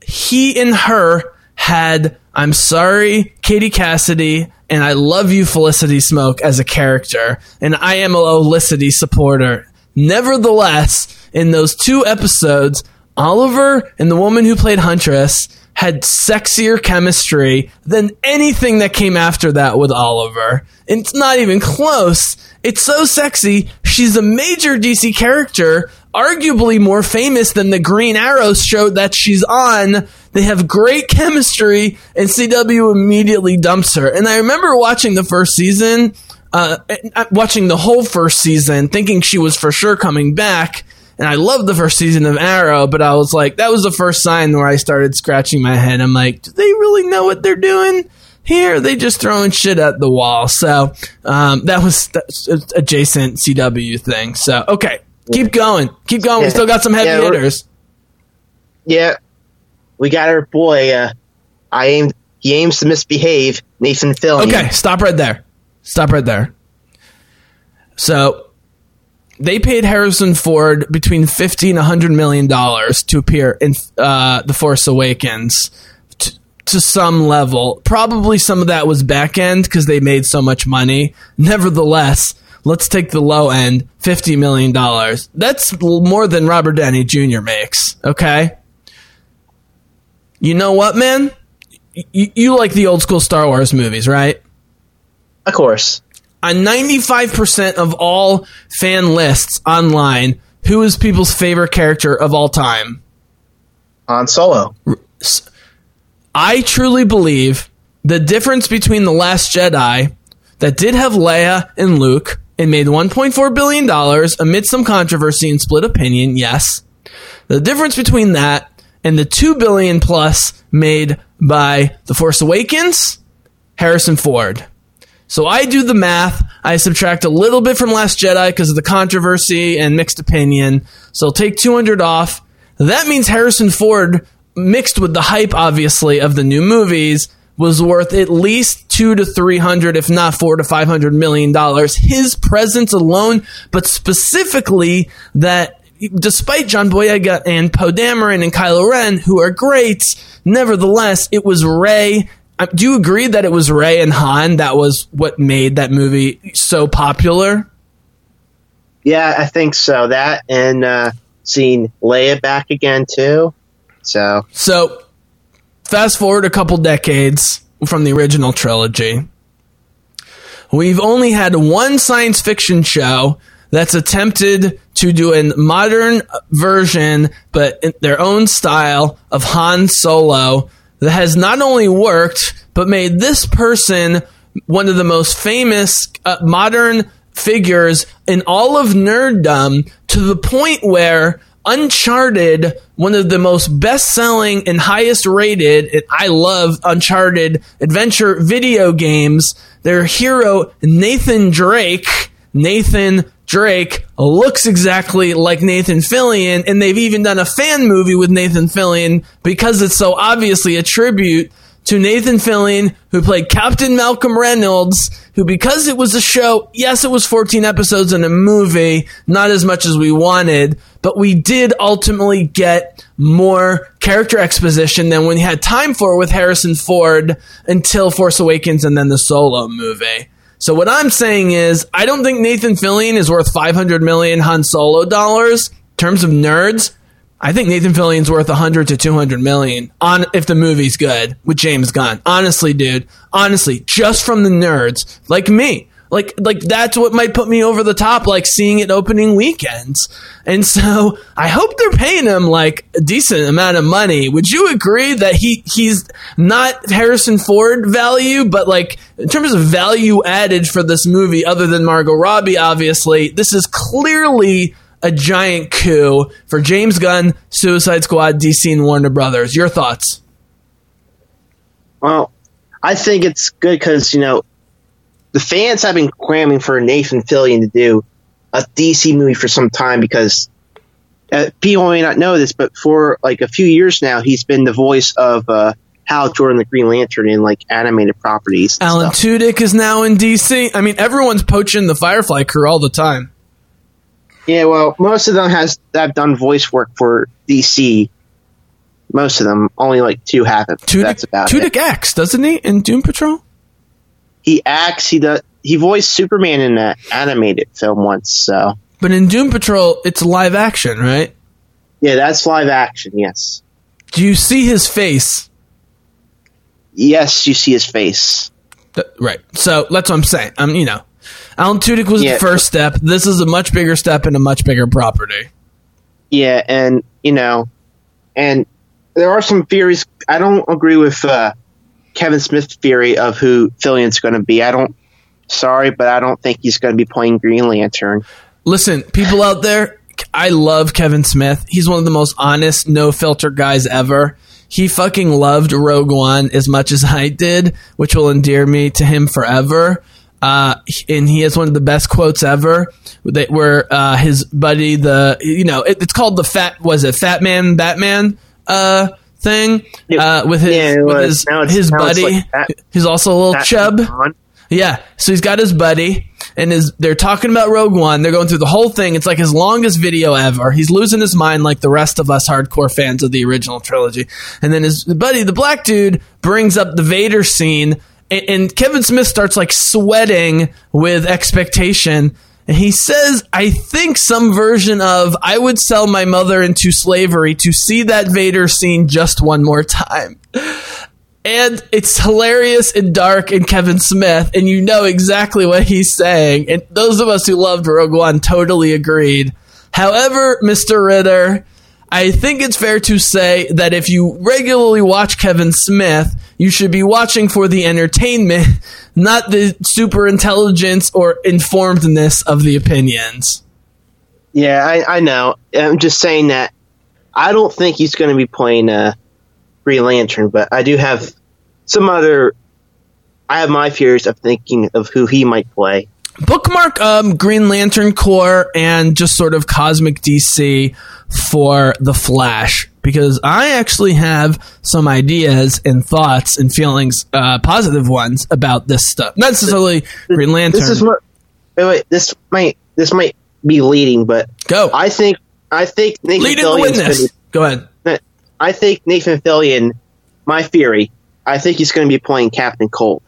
he and her had I'm sorry, Katie Cassidy, and I love you, Felicity Smoak, as a character, and I am a Olicity supporter. Nevertheless, in those two episodes, Oliver and the woman who played Huntress had sexier chemistry than anything that came after that with Oliver. And it's not even close. It's so sexy. She's a major DC character, arguably more famous than the Green Arrow show that she's on. They have great chemistry, and CW immediately dumps her. And I remember watching the first season, uh, uh, watching the whole first season, thinking she was for sure coming back. And I loved the first season of Arrow, but I was like, that was the first sign where I started scratching my head. I'm like, do they really know what they're doing? Here, they just throwing shit at the wall. So um, that was adjacent CW thing. So okay, keep going, keep going. We still got some heavy Yeah, hitters. Yeah, we got our boy. Uh, I aim. He aims to misbehave. Nathan Fillion. Okay, stop right there. Stop right there. So they paid Harrison Ford between fifty and hundred million dollars to appear in uh, The Force Awakens to some level. Probably some of that was back end because they made so much money. Nevertheless, let's take the low end, fifty million dollars. That's more than Robert Downey Jr. makes. Okay. You know what, man? You, you like the old school Star Wars movies, right? Of course. On 95% of all fan lists online, who is people's favorite character of all time? On Solo. I truly believe the difference between The Last Jedi, that did have Leia and Luke, and made $1.4 billion amid some controversy and split opinion, yes. The difference between that and the 2 billion plus made by The Force Awakens, Harrison Ford. So I do the math. I subtract a little bit from Last Jedi because of the controversy and mixed opinion. So I'll take 200 off. That means Harrison Ford, mixed with the hype, obviously, of the new movies, was worth at least two to 300, if not four to 500 million dollars. His presence alone, but specifically that despite John Boyega and Poe Dameron and Kylo Ren, who are great, nevertheless, it was Rey. Uh, Do you agree that it was Rey and Han that was what made that movie so popular? Yeah, I think so. That and uh, seeing Leia back again too. So So, fast forward a couple decades from the original trilogy. We've only had one science fiction show that's attempted to do a modern version, but in their own style of Han Solo that has not only worked, but made this person one of the most famous uh, modern figures in all of nerddom to the point where Uncharted, one of the most best selling and highest rated, and I love Uncharted adventure video games, their hero, Nathan Drake, Nathan Drake looks exactly like Nathan Fillion, and they've even done a fan movie with Nathan Fillion because it's so obviously a tribute to Nathan Fillion, who played Captain Malcolm Reynolds, who, because it was a show, yes, it was 14 episodes in a movie, not as much as we wanted, but we did ultimately get more character exposition than we had time for with Harrison Ford until Force Awakens and then the solo movie. So what I'm saying is, I don't think Nathan Fillion is worth 500 million Han Solo dollars. In terms of nerds, I think Nathan Fillion's worth 100 to 200 million on if the movie's good with James Gunn. Honestly, dude, honestly, just from the nerds like me. Like like that's what might put me over the top like seeing it opening weekends. And so I hope they're paying him like a decent amount of money. Would you agree that he he's not Harrison Ford value, but like in terms of value added for this movie other than Margot Robbie obviously, this is clearly a giant coup for James Gunn, Suicide Squad, DC, and Warner Brothers. Your thoughts? Well, I think it's good because you know the fans have been cramming for Nathan Fillion to do a DC movie for some time because uh, people may not know this, but for like a few years now, he's been the voice of uh, Hal Jordan, the Green Lantern, in like animated properties. Alan stuff. Tudyk is now in DC. I mean, everyone's poaching the Firefly crew all the time. Yeah, well, most of them has have done voice work for DC. Most of them, only like two haven't. Tudyk, That's about Tudyk it. acts, doesn't he, in Doom Patrol? He acts. He does. He voiced Superman in an animated film once. So But in Doom Patrol, it's live action, right? yeah, that's live action. Yes, Do you see his face? yes, you see his face. Th- Right. So that's what I'm saying. I'm, um, you know, Alan Tudyk was Yeah. the first step. This is a much bigger step in a much bigger property. Yeah, and you know, and there are some theories. I don't agree with uh, Kevin Smith's theory of who Fillion's going to be. I don't. Sorry, but I don't think he's going to be playing Green Lantern. Listen, people out there, I love Kevin Smith. He's one of the most honest, no filter guys ever. He fucking loved Rogue One as much as I did, which will endear me to him forever. Uh, and he has one of the best quotes ever. That where uh, his buddy, the you know, it, it's called the fat was it Fat Man Batman uh, thing uh, with his Yeah, with his, his buddy. like He's also a little chub. Yeah, so he's got his buddy, and his they're talking about Rogue One. They're going through the whole thing. It's like his longest video ever. He's losing his mind, like the rest of us hardcore fans of the original trilogy. And then his buddy, the black dude, brings up the Vader scene, and, and Kevin Smith starts like sweating with expectation. And he says, I think some version of, I would sell my mother into slavery to see that Vader scene just one more time and it's hilarious and dark and Kevin Smith, and you know exactly what he's saying. And those of us who loved Rogue One totally agreed. However, Mr. Ritter, I think it's fair to say that if you regularly watch Kevin Smith, you should be watching for the entertainment, not the super intelligence or informedness of the opinions. Yeah, I, I know. I'm just saying that I don't think he's going to be playing uh, Green Lantern, but I do have some other. I have my fears of thinking of who he might play. Bookmark um, Green Lantern Corps and just sort of Cosmic DC for the Flash because I actually have some ideas and thoughts and feelings, uh, positive ones about this stuff. Not necessarily Green Lantern. This is what. Wait, wait. This might this might be leading, but Go I think I think Nathan lead in the Fillion's witness. gonna Go ahead. I think Nathan Fillion. My theory. I think he's going to be playing Captain Cold.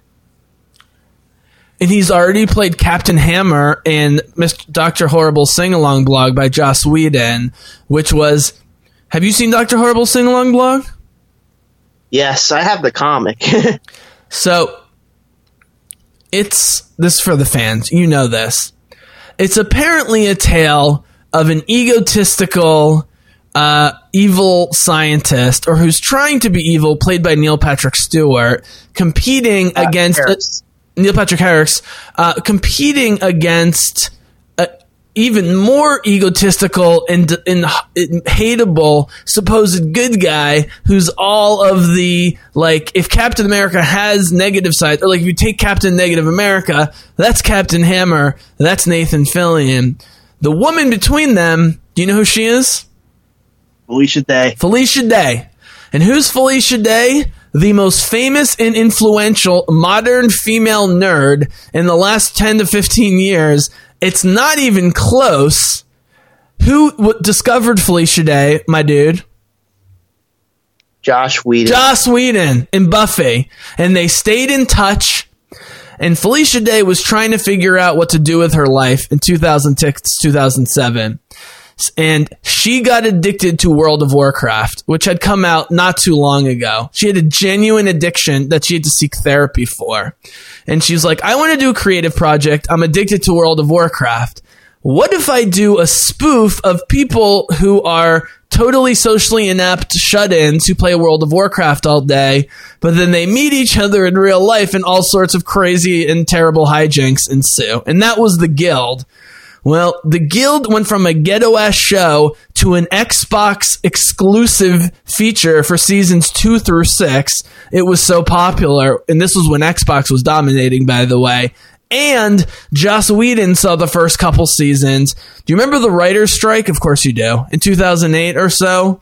And he's already played Captain Hammer in Mr. Doctor Horrible Sing Along blog by Joss Whedon, which was. Have you seen Doctor Horrible Sing Along blog? Yes, I have the comic. So it's this for the fans. You know this. It's apparently a tale of an egotistical, uh, evil scientist, or who's trying to be evil, played by Neil Patrick Stewart, competing against Harris. Neil Patrick Harris, uh, competing against even more egotistical and, and, and hateable supposed good guy who's all of the like if Captain America has negative sides or like if you take Captain Negative America that's Captain Hammer that's Nathan Fillion the woman between them do you know who she is Felicia Day. Felicia Day. And who's Felicia Day? The most famous and influential modern female nerd in the last 10 to 15 years. It's not even close. Who w- discovered Felicia Day, my dude? Josh Whedon. Joss Whedon and Buffy. And they stayed in touch. And Felicia Day was trying to figure out what to do with her life in 2006 2007. And she got addicted to World of Warcraft, which had come out not too long ago. She had a genuine addiction that she had to seek therapy for. And she's like, I want to do a creative project. I'm addicted to World of Warcraft. What if I do a spoof of people who are totally socially inept shut-ins who play World of Warcraft all day, but then they meet each other in real life and all sorts of crazy and terrible hijinks ensue. And that was the Guild. Well, the Guild went from a ghetto ass show to an Xbox exclusive feature for seasons two through six. It was so popular, and this was when Xbox was dominating, by the way. And Joss Whedon saw the first couple seasons. Do you remember the writer's strike? Of course you do. In 2008 or so,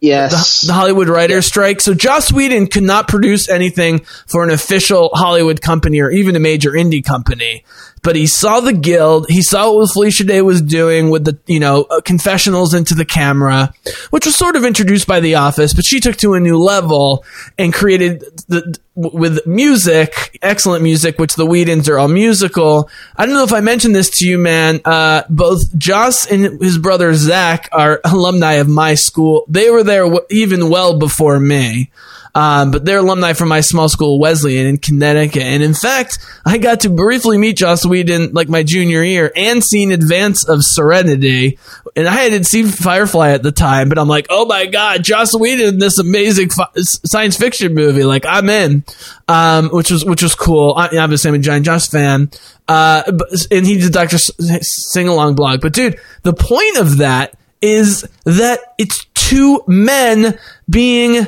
yes. the, the Hollywood writers strike. So Joss Whedon could not produce anything for an official Hollywood company or even a major indie company. But he saw the guild. He saw what Felicia Day was doing with the, you know, uh, confessionals into the camera, which was sort of introduced by The Office, but she took to a new level and created the, with music, excellent music, which the Whedons are all musical. I don't know if I mentioned this to you, man. Uh, both Joss and his brother Zach are alumni of my school. They were there w- even well before me. Um, but they're alumni from my small school, Wesleyan in Connecticut. And in fact, I got to briefly meet Joss Whedon like my junior year and seen Advance of Serenity. And I hadn't seen Firefly at the time, but I'm like, oh my God, Joss Whedon, in this amazing fi- science fiction movie. Like I'm in, um, which was, which was cool. I, obviously I'm a giant Joss fan. Uh, but, and he did Dr. Sing Along blog. But dude, the point of that is that it's two men being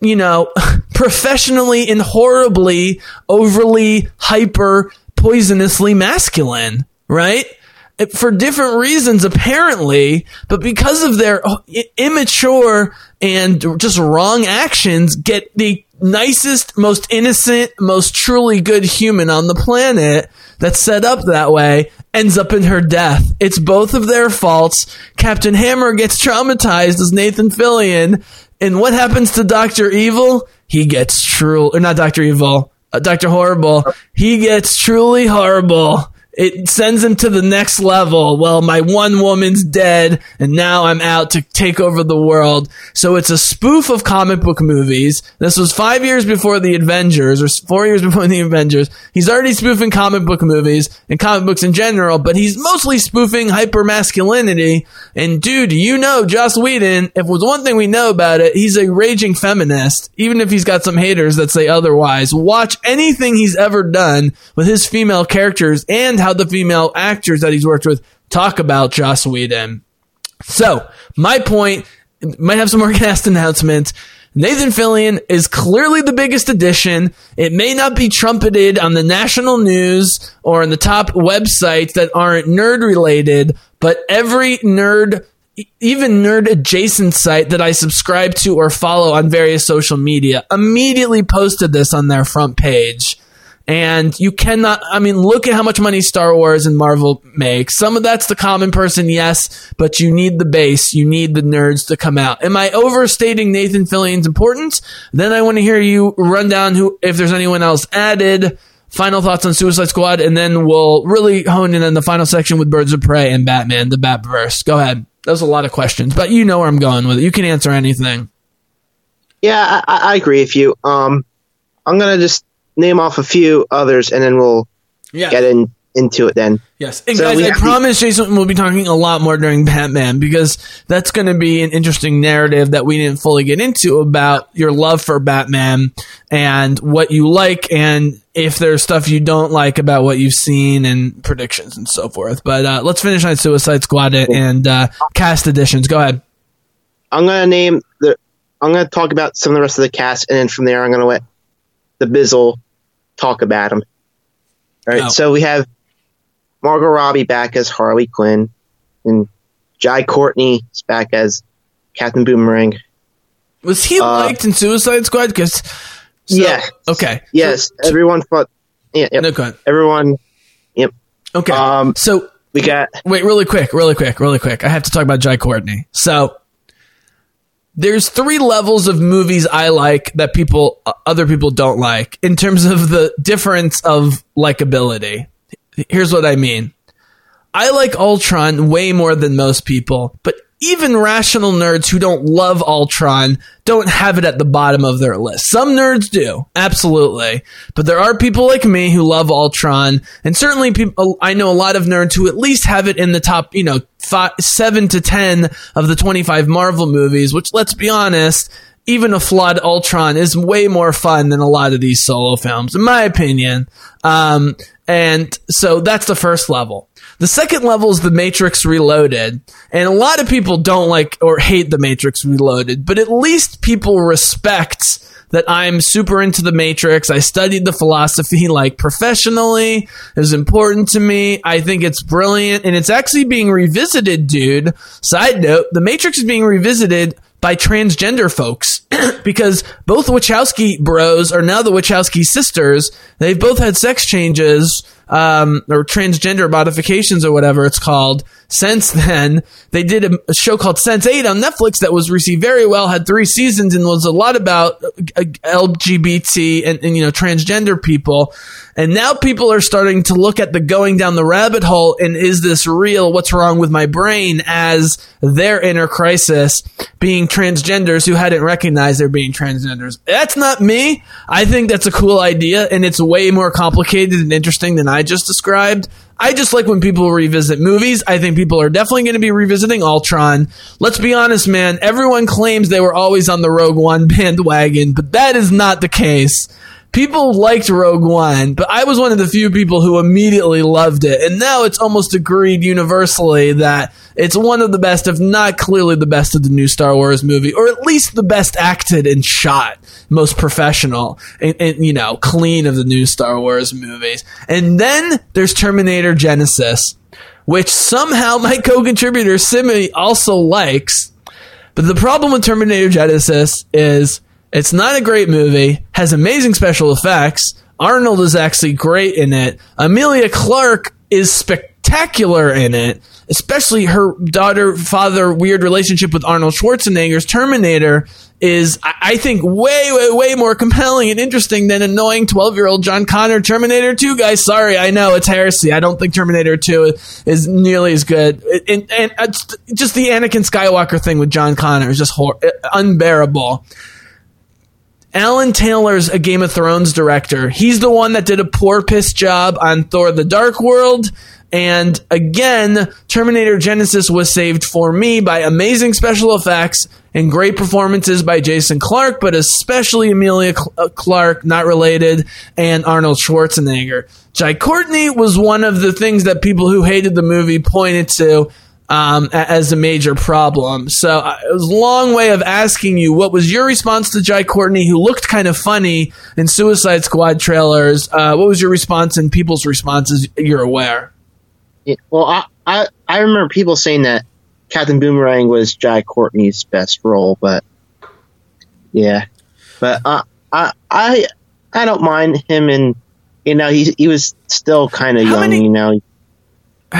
you know, professionally and horribly, overly hyper, poisonously masculine, right? For different reasons, apparently, but because of their oh, immature and just wrong actions, get the nicest, most innocent, most truly good human on the planet that's set up that way ends up in her death. It's both of their faults. Captain Hammer gets traumatized as Nathan Fillion and what happens to Doctor Evil? He gets true, or not Doctor Evil, uh, Doctor Horrible. He gets truly horrible it sends him to the next level. Well, my one woman's dead, and now I'm out to take over the world. So it's a spoof of comic book movies. This was five years before the Avengers, or four years before the Avengers. He's already spoofing comic book movies and comic books in general, but he's mostly spoofing hyper masculinity. And dude, you know Joss Whedon, if was one thing we know about it, he's a raging feminist, even if he's got some haters that say otherwise. Watch anything he's ever done with his female characters and how the female actors that he's worked with talk about Joss Whedon. So, my point might have some more cast announcements. Nathan Fillion is clearly the biggest addition. It may not be trumpeted on the national news or on the top websites that aren't nerd related, but every nerd, even nerd adjacent site that I subscribe to or follow on various social media immediately posted this on their front page. And you cannot, I mean, look at how much money Star Wars and Marvel make. Some of that's the common person, yes, but you need the base. You need the nerds to come out. Am I overstating Nathan Fillion's importance? Then I want to hear you run down who, if there's anyone else added, final thoughts on Suicide Squad, and then we'll really hone in on the final section with Birds of Prey and Batman, the Batverse. Go ahead. That was a lot of questions, but you know where I'm going with it. You can answer anything. Yeah, I, I agree with you. Um, I'm gonna just name off a few others, and then we'll yeah. get in into it then. Yes. And so guys, I promise Jason will be talking a lot more during Batman because that's going to be an interesting narrative that we didn't fully get into about your love for Batman and what you like and if there's stuff you don't like about what you've seen and predictions and so forth. But uh, let's finish on Suicide Squad and uh, cast additions. Go ahead. I'm going to name the. I'm going to talk about some of the rest of the cast, and then from there, I'm going to let the Bizzle talk about him. All right, oh. so we have Margot Robbie back as Harley Quinn, and Jai Courtney is back as Captain Boomerang. Was he uh, liked in Suicide Squad? Because so, yeah, okay, yes, so, everyone thought, yeah, yep. no, go ahead. everyone, yep, okay. Um, so we got wait, really quick, really quick, really quick. I have to talk about Jai Courtney. So there's three levels of movies I like that people uh, other people don't like in terms of the difference of likability. Here's what I mean. I like Ultron way more than most people, but even rational nerds who don't love Ultron don't have it at the bottom of their list. Some nerds do, absolutely. But there are people like me who love Ultron, and certainly people, I know a lot of nerds who at least have it in the top, you know, five, seven to ten of the 25 Marvel movies, which let's be honest, even a flawed Ultron is way more fun than a lot of these solo films, in my opinion. Um, and so that's the first level. The second level is The Matrix Reloaded. And a lot of people don't like or hate The Matrix Reloaded, but at least people respect that I'm super into the Matrix. I studied the philosophy like professionally. It was important to me. I think it's brilliant and it's actually being revisited, dude. Side note, the Matrix is being revisited by transgender folks because both Wachowski bros are now the Wachowski sisters. They've both had sex changes um, or transgender modifications or whatever it's called. Since then, they did a, show called Sense Eight on Netflix that was received very well, had three seasons, and was a lot about uh, LGBT and, and you know transgender people. And now people are starting to look at the going down the rabbit hole and is this real? What's wrong with my brain as their inner crisis being transgenders who hadn't recognized they're being transgenders. That's not me. I think that's a cool idea and it's way more complicated and interesting than I just described. I just like when people revisit movies. I think people are definitely going to be revisiting Ultron. Let's be honest, man. Everyone claims they were always on the Rogue One bandwagon, but that is not the case people liked Rogue One, but I was one of the few people who immediately loved it. And now it's almost agreed universally that it's one of the best, if not clearly the best of the new Star Wars movie, or at least the best acted and shot, most professional and, and you know, clean of the new Star Wars movies. And then there's Terminator Genisys, which somehow my co-contributor Simi also likes. But the problem with Terminator Genisys is it's not a great movie, has amazing special effects. Arnold is actually great in it. Emilia Clarke is spectacular in it, especially her daughter father weird relationship with Arnold Schwarzenegger's Terminator is, I think, way, way, way more compelling and interesting than annoying 12 year old John Connor Terminator 2 guys. Sorry, I know it's heresy. I don't think Terminator 2 is nearly as good. And, and, uh, and just the Anakin Skywalker thing with John Connor is just hor- unbearable. Alan Taylor's a Game of Thrones director. He's the one that did a poor piss job on Thor the Dark World. And again, Terminator Genisys was saved for me by amazing special effects and great performances by Jason Clarke, but especially Emilia uh, Clarke, not related, and Arnold Schwarzenegger. Jai Courtney was one of the things that people who hated the movie pointed to um, as a major problem. So uh, it was a long way of asking you what was your response to Jai Courtney, who looked kind of funny in Suicide Squad trailers. Uh, what was your response and people's responses? You're aware. Yeah, well, I, I I remember people saying that Captain Boomerang was Jai Courtney's best role, but yeah, but uh, I I I don't mind him, and you know he he was still kind of young, many- you know.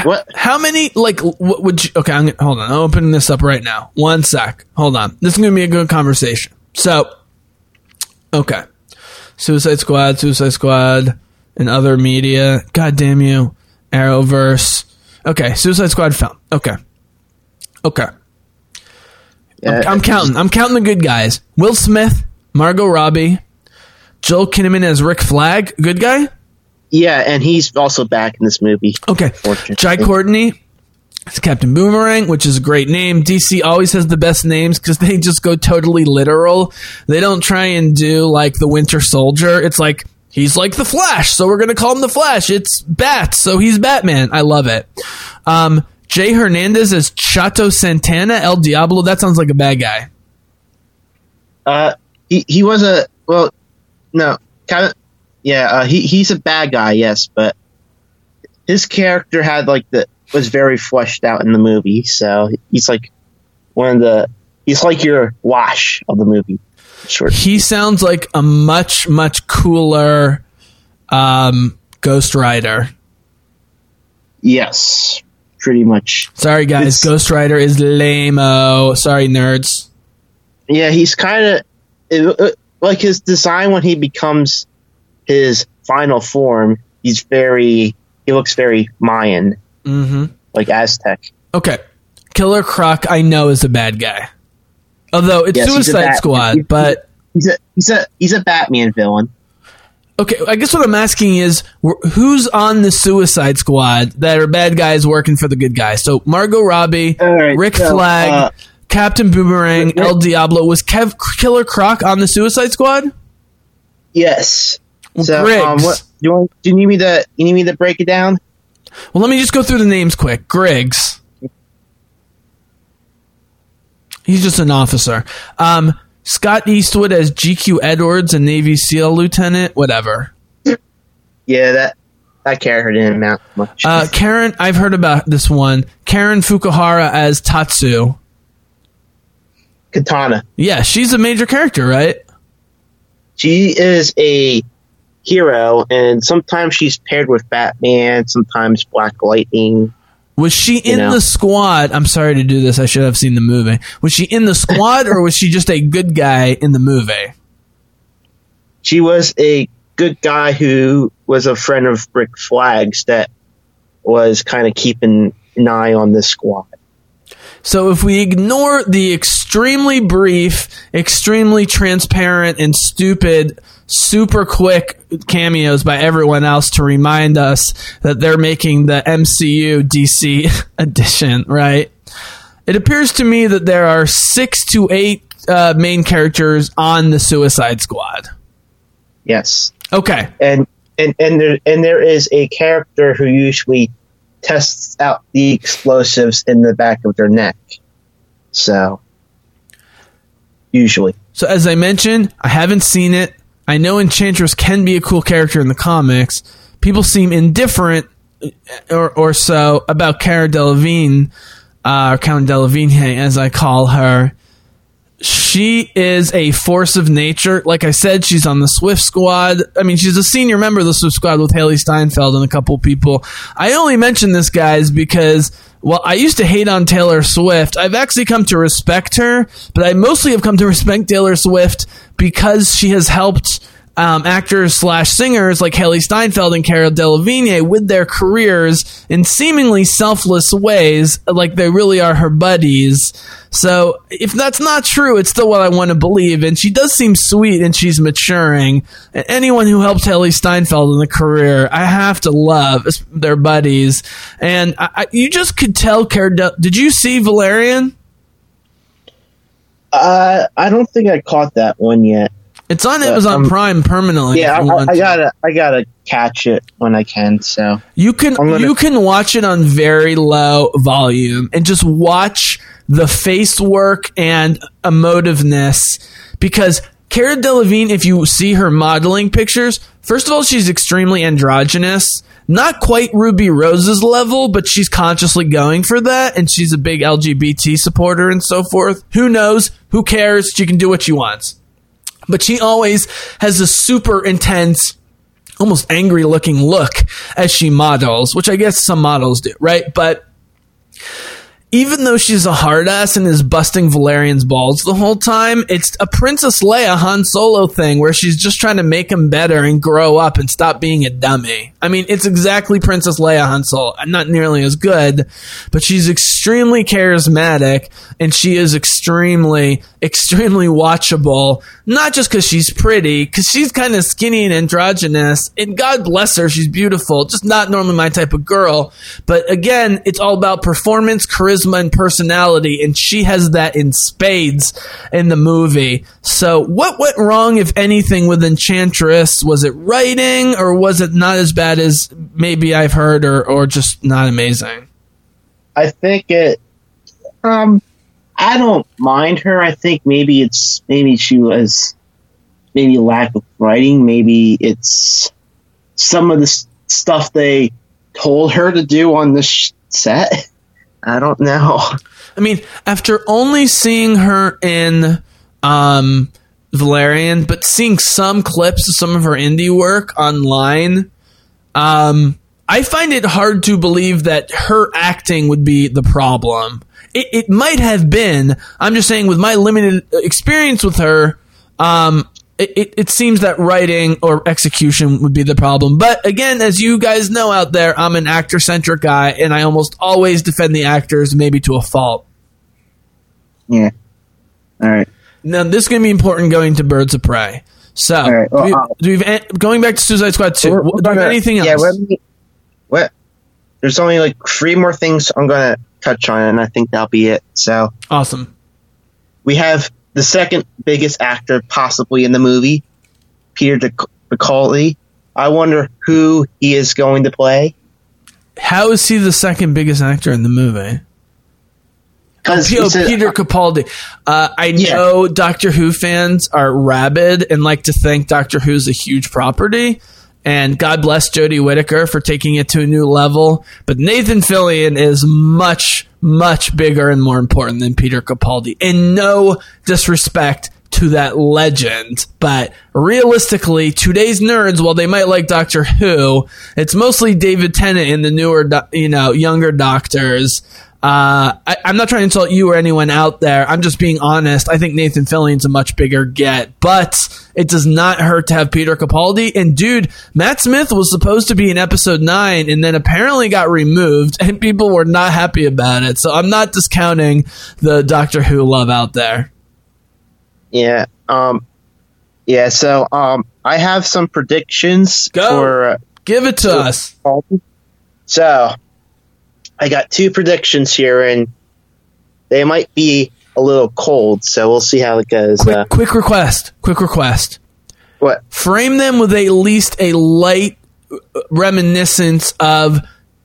What? How many like what would you? Okay, I'm gonna, hold on. I'm opening this up right now. One sec. Hold on. This is gonna be a good conversation. So, okay, Suicide Squad, Suicide Squad, and other media. God damn you, Arrowverse. Okay, Suicide Squad film. Okay, okay. Yeah, I'm counting. I'm counting the good guys. Will Smith, Margot Robbie, Joel Kinnaman as Rick Flag, good guy. Yeah, and he's also back in this movie. Okay. Jai Courtney. It's Captain Boomerang, which is a great name. DC always has the best names because they just go totally literal. They don't try and do like the Winter Soldier. It's like he's like the Flash, so we're gonna call him the Flash. It's Bat, so he's Batman. I love it. Um, Jay Hernandez as Chato Santana, El Diablo. That sounds like a bad guy. Uh, he he was a well, no, of, yeah. Uh, he he's a bad guy, yes, but his character had like the was very fleshed out in the movie, so he's like one of the he's like your wash of the movie. Short. He sounds like a much much cooler um, Ghost Rider. Yes, pretty much. Sorry guys, It's- Ghost Rider is lame-o. Sorry nerds. Yeah, he's kind of like his design when he becomes his final form. He's very he looks very Mayan, Mm-hmm. like Aztec. Okay. Killer Croc, I know, is a bad guy. Although it's Yes, Suicide Squad, he's- but He's a he's a he's a Batman villain. okay. I guess what I'm asking is, who's on the Suicide Squad that are bad guys working for the good guys? So Margot Robbie, right, Rick so, Flag, uh, Captain Boomerang, Rick- El Diablo. Was Kev Killer Croc on the Suicide Squad? Yes. Well, so, Griggs. um, what do you want? Do you need me to? You need me to break it down? Well, let me just go through the names quick. Griggs. He's just an officer. Um, Scott Eastwood as GQ Edwards, a Navy SEAL lieutenant. Whatever. Yeah, that that character didn't amount much. Uh, Karen, I've heard about this one. Karen Fukuhara as Tatsu. Katana. Yeah, she's a major character, right? She is a hero, and sometimes she's paired with Batman, sometimes Black Lightning. Was she in know. the squad? I'm sorry to do this. I should have seen the movie. Was she in the squad or was she just a good guy in the movie? She was a good guy who was a friend of Rick Flags that was kind of keeping an eye on the squad. So if we ignore the extremely brief, extremely transparent, and stupid, super quick cameos by everyone else to remind us that they're making the MCU DC edition, right? It appears to me that there are six to eight uh, main characters on the Suicide Squad. Yes. Okay. and and and there and there is a character who usually tests out the explosives in the back of their neck. So usually, So as I mentioned, I haven't seen it. I know Enchantress can be a cool character in the comics. People seem indifferent uh, or, or so about Cara Delevingne, uh, or Count Delevingne, as I call her. She is a force of nature. Like I said, she's on the Swift Squad. I mean, she's a senior member of the Swift Squad with Hailee Steinfeld and a couple people. I only mention this, guys, because well, I used to hate on Taylor Swift. I've actually come to respect her, but I mostly have come to respect Taylor Swift because she has helped um, actors slash singers like Hailee Steinfeld and Cara Delevingne with their careers in seemingly selfless ways, like they really are her buddies. So if that's not true, it's still what I want to believe. And she does seem sweet and she's maturing. And anyone who helped Hailee Steinfeld in the career, I have to love their buddies. And I, I, you just could tell Cara. Del- Did you see Valerian? uh, I don't think I caught that one yet. It's on Amazon um, Prime permanently. Yeah, I, I, want I to. gotta I gotta catch it when I can. So You can gonna- you can watch it on very low volume and just watch the face work and emotiveness because Cara Delevingne, if you see her modeling pictures, first of all, she's extremely androgynous. Not quite Ruby Rose's level, but she's consciously going for that, and she's a big LGBT supporter and so forth. Who knows? Who cares? She can do what she wants. But she always has a super intense almost angry looking look as she models, which I guess some models do, right? But even though she's a hard ass and is busting Valerian's balls the whole time, it's a Princess Leia Han Solo thing where she's just trying to make him better and grow up and stop being a dummy. I mean, it's exactly Princess Leia Han Solo. Not nearly as good, but she's extremely charismatic and she is extremely, extremely watchable. Not just because she's pretty, because she's kind of skinny and androgynous, and God bless her, she's beautiful. Just not normally my type of girl. But again, it's all about performance, charisma, and personality, and she has that in spades in the movie. So, what went wrong, if anything, with Enchantress? Was it writing, or was it not as bad as maybe I've heard, or, or just not amazing? I think it. Um, I don't mind her. I think maybe it's maybe she was maybe lack of writing. Maybe it's some of the stuff they told her to do on the sh- set. I don't know. I mean, after only seeing her in um, Valerian, but seeing some clips of some of her indie work online, um, I find it hard to believe that her acting would be the problem. It, it might have been. I'm just saying, with my limited experience with her, um, it, it, it seems that writing or execution would be the problem. But again, as you guys know out there, I'm an actor centric guy, and I almost always defend the actors, maybe to a fault. Yeah. All right. Now, this is going to be important going to Birds of Prey. So, All right, well, do we, uh, do we have, going back to Suicide Squad 2, We're- do we're we have anything else? Yeah. What? There's only like three more things I'm gonna touch on, and I think that'll be it. So awesome. we have the second biggest actor possibly in the movie, Peter Capaldi. I wonder who he is going to play. How is he the second biggest actor in the movie? Because P- oh, Peter Capaldi. Uh, I Yeah. know Doctor Who fans are rabid and like to think Doctor Who's a huge property. And God bless Jodie Whittaker for taking it to a new level. But Nathan Fillion is much, much bigger and more important than Peter Capaldi. And no disrespect to that legend. But realistically, today's nerds, while they might like Doctor Who, it's mostly David Tennant and the newer, you know, younger doctors. Uh, I, I'm not trying to insult you or anyone out there. I'm just being honest. I think Nathan Fillion's a much bigger get, but it does not hurt to have Peter Capaldi. And dude, Matt Smith was supposed to be in episode nine and then apparently got removed and people were not happy about it. So I'm not discounting the Doctor Who love out there. Yeah. Um. Yeah. So um, I have some predictions Go. for. Uh, Give it to us. So, I got two predictions here, and they might be a little cold. So we'll see how it goes. Quick, Uh, quick request. Quick request. what? frame them with at least a light uh, reminiscence of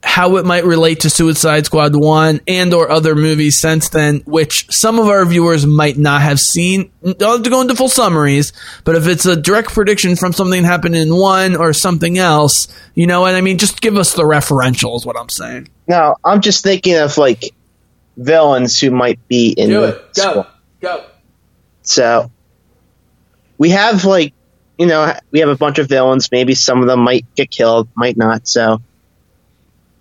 how it might relate to Suicide Squad 1 and or other movies since then which some of our viewers might not have seen don't have to go into full summaries but if it's a direct prediction from something that happened in one or something else you know what I mean just give us the referential is what I'm saying No, I'm just thinking of like villains who might be in the squad. go So we have like you know we have a bunch of villains. Maybe some of them might get killed, might not. So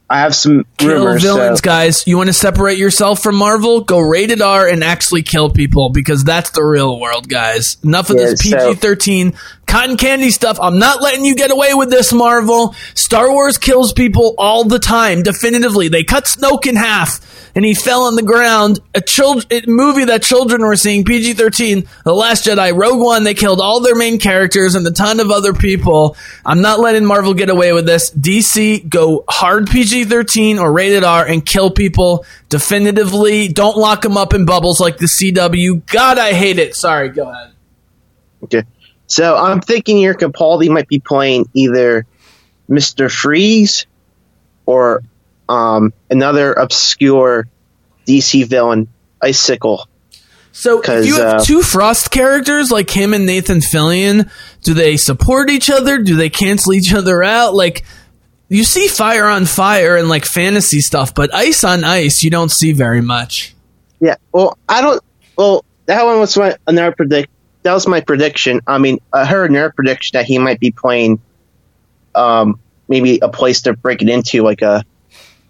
I have some kill rumors. villains, so, guys. You want to separate yourself from Marvel? Go rated R and actually kill people because that's the real world, guys. Enough of Yeah, this PG thirteen cotton candy stuff. I'm not letting you get away with this, Marvel. Star Wars kills people all the time. Definitively, they cut Snoke in half. And he fell on the ground. A child a movie that children were seeing, PG thirteen, The Last Jedi, Rogue One. They killed all their main characters and a ton of other people. I'm not letting Marvel get away with this. DC, go hard PG 13 or rated R and kill people definitively. Don't lock them up in bubbles like the CW. God, I hate it. Sorry, go ahead. okay. So I'm thinking here Capaldi might be playing either Mister Freeze or um, another obscure DC villain, Icicle. So, if you have uh, two Frost characters like him and Nathan Fillion, do they support each other? Do they cancel each other out? Like, you see fire on fire and like fantasy stuff, but ice on ice, you don't see very much. Yeah. Well, I don't. Well, that one was my another predict. That was my prediction. I mean, I heard another prediction that he might be playing, um, maybe a place to break it into, like a,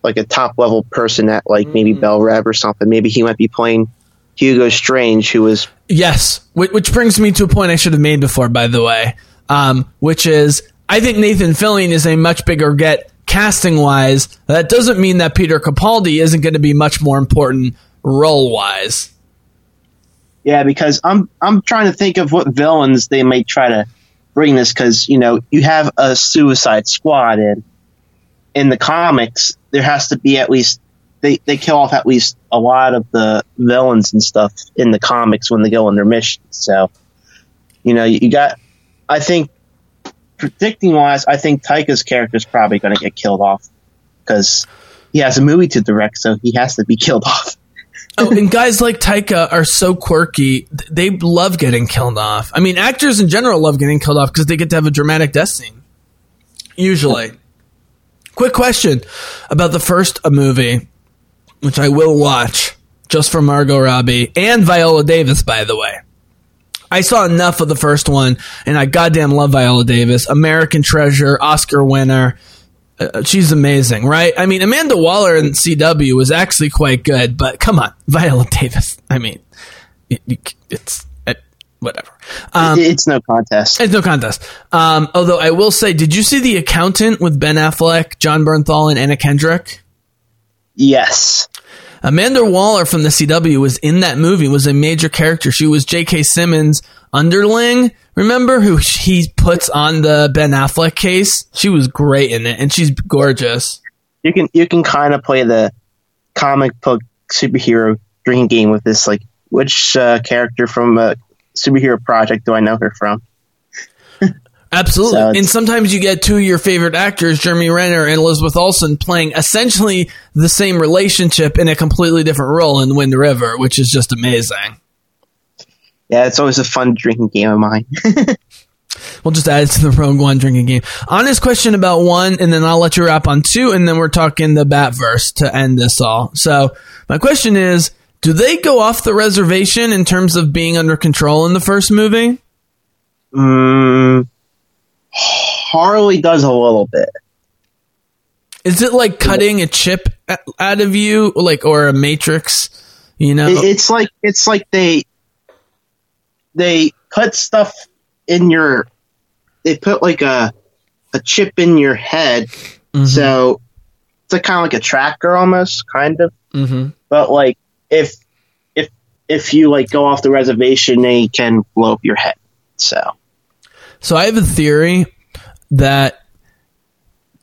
like a top level person at like maybe Belle Reve or something. Maybe he might be playing Hugo Strange, who was Yes, which, which brings me to a point I should have made before, by the way, um, which is I think Nathan Fillion is a much bigger get casting wise. That doesn't mean that Peter Capaldi isn't going to be much more important role wise. Yeah, because I'm I'm trying to think of what villains they might try to bring this because you know you have a Suicide Squad and in the comics there has to be at least they they kill off at least a lot of the villains and stuff in the comics when they go on their missions. So you know you got I think predicting wise I think Taika's character is probably going to get killed off because he has a movie to direct, so he has to be killed off. Oh, and guys like Taika are so quirky. They love getting killed off. I mean, actors in general love getting killed off because they get to have a dramatic death scene. Usually. Quick question about the first movie, which I will watch just for Margot Robbie and Viola Davis, by the way. I saw enough of the first one, and I goddamn love Viola Davis. American Treasure, Oscar winner. Uh, she's amazing, right? I mean, Amanda Waller in CW was actually quite good, but come on, Viola Davis. I mean, it, it- it's it, whatever. Um, it's no contest. it's no contest. Um, although I will say, did you see The Accountant with Ben Affleck, Jon Bernthal, and Anna Kendrick? Yes. Amanda Waller from the CW was in that movie, was a major character. She was J.K. Simmons' underling. Remember who he puts on the Ben Affleck case? She was great in it, and she's gorgeous. you can you can kind of play the comic book superhero drinking game with this like which uh, character from a superhero project do I know her from? Absolutely. So and sometimes you get two of your favorite actors, Jeremy Renner and Elizabeth Olsen, playing essentially the same relationship in a completely different role in Wind River, which is just amazing. Yeah, it's always a fun drinking game of mine. We'll just add it to the Rogue One drinking game. Honest question about one, and then I'll let you wrap on two, and then we're talking the Batverse to end this all. So, my question is Do they go off the reservation in terms of being under control in the first movie? Mm, Harley does a little bit. Is it like cutting a chip out of you, like or a matrix? You know, it's like it's like they they put stuff in your they put like a a chip in your head. So it's like kind of like a tracker almost kind of. Hmm but like if if if you like go off the reservation they can blow up your head. So. So I have a theory that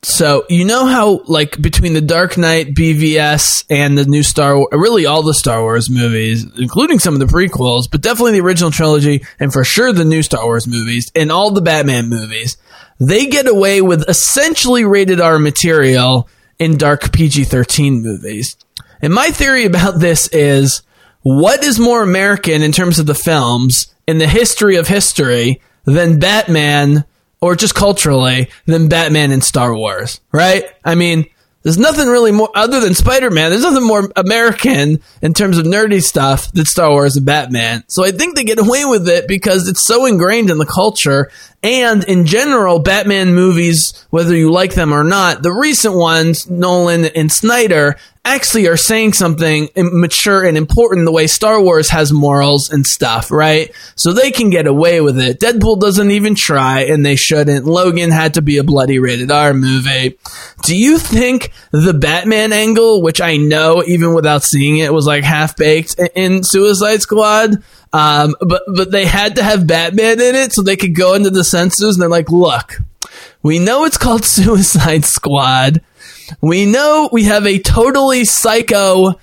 so you know how like between the Dark Knight, BVS, and the new Star Wars, really all the Star Wars movies, including some of the prequels, but definitely the original trilogy, and for sure the new Star Wars movies, and all the Batman movies, they get away with essentially rated R material in dark PG thirteen movies. And my theory about this is what is more American in terms of the films in the history of history than Batman, or just culturally, than Batman and Star Wars, right? I mean, there's nothing really more, other than Spider Man, there's nothing more American in terms of nerdy stuff than Star Wars and Batman. So I think they get away with it because it's so ingrained in the culture. And in general, Batman movies, whether you like them or not, the recent ones, Nolan and Snyder, actually are saying something mature and important the way Star Wars has morals and stuff, right? So they can get away with it. Deadpool doesn't even try, and they shouldn't. Logan had to be a bloody rated R movie. Do you think the Batman angle, which I know even without seeing it was like half baked in Suicide Squad, um, but but they had to have Batman in it so they could go into the censors and they're like, look, we know it's called Suicide Squad. We know we have a totally psycho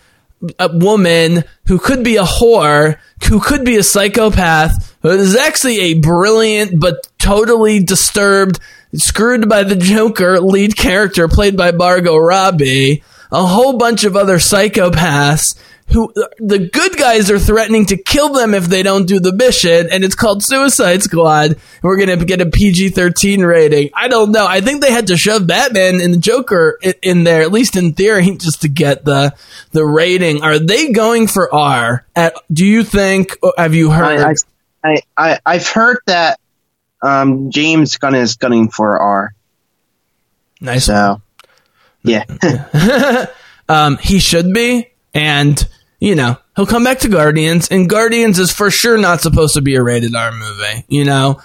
a woman who could be a whore, who could be a psychopath, who is actually a brilliant but totally disturbed, screwed by the Joker lead character played by Margot Robbie, a whole bunch of other psychopaths who the good guys are threatening to kill them if they don't do the mission, and it's called Suicide Squad. We're gonna get a PG thirteen rating. I don't know. I think they had to shove Batman and the Joker in, in there, at least in theory, just to get the the rating. Are they going for R? At, do you think? Have you heard? I, I, I I've heard that um, James Gunn is gunning for R nice. so yeah Um, he should be, and you know he'll come back to Guardians, and Guardians is for sure not supposed to be a rated R movie. You know,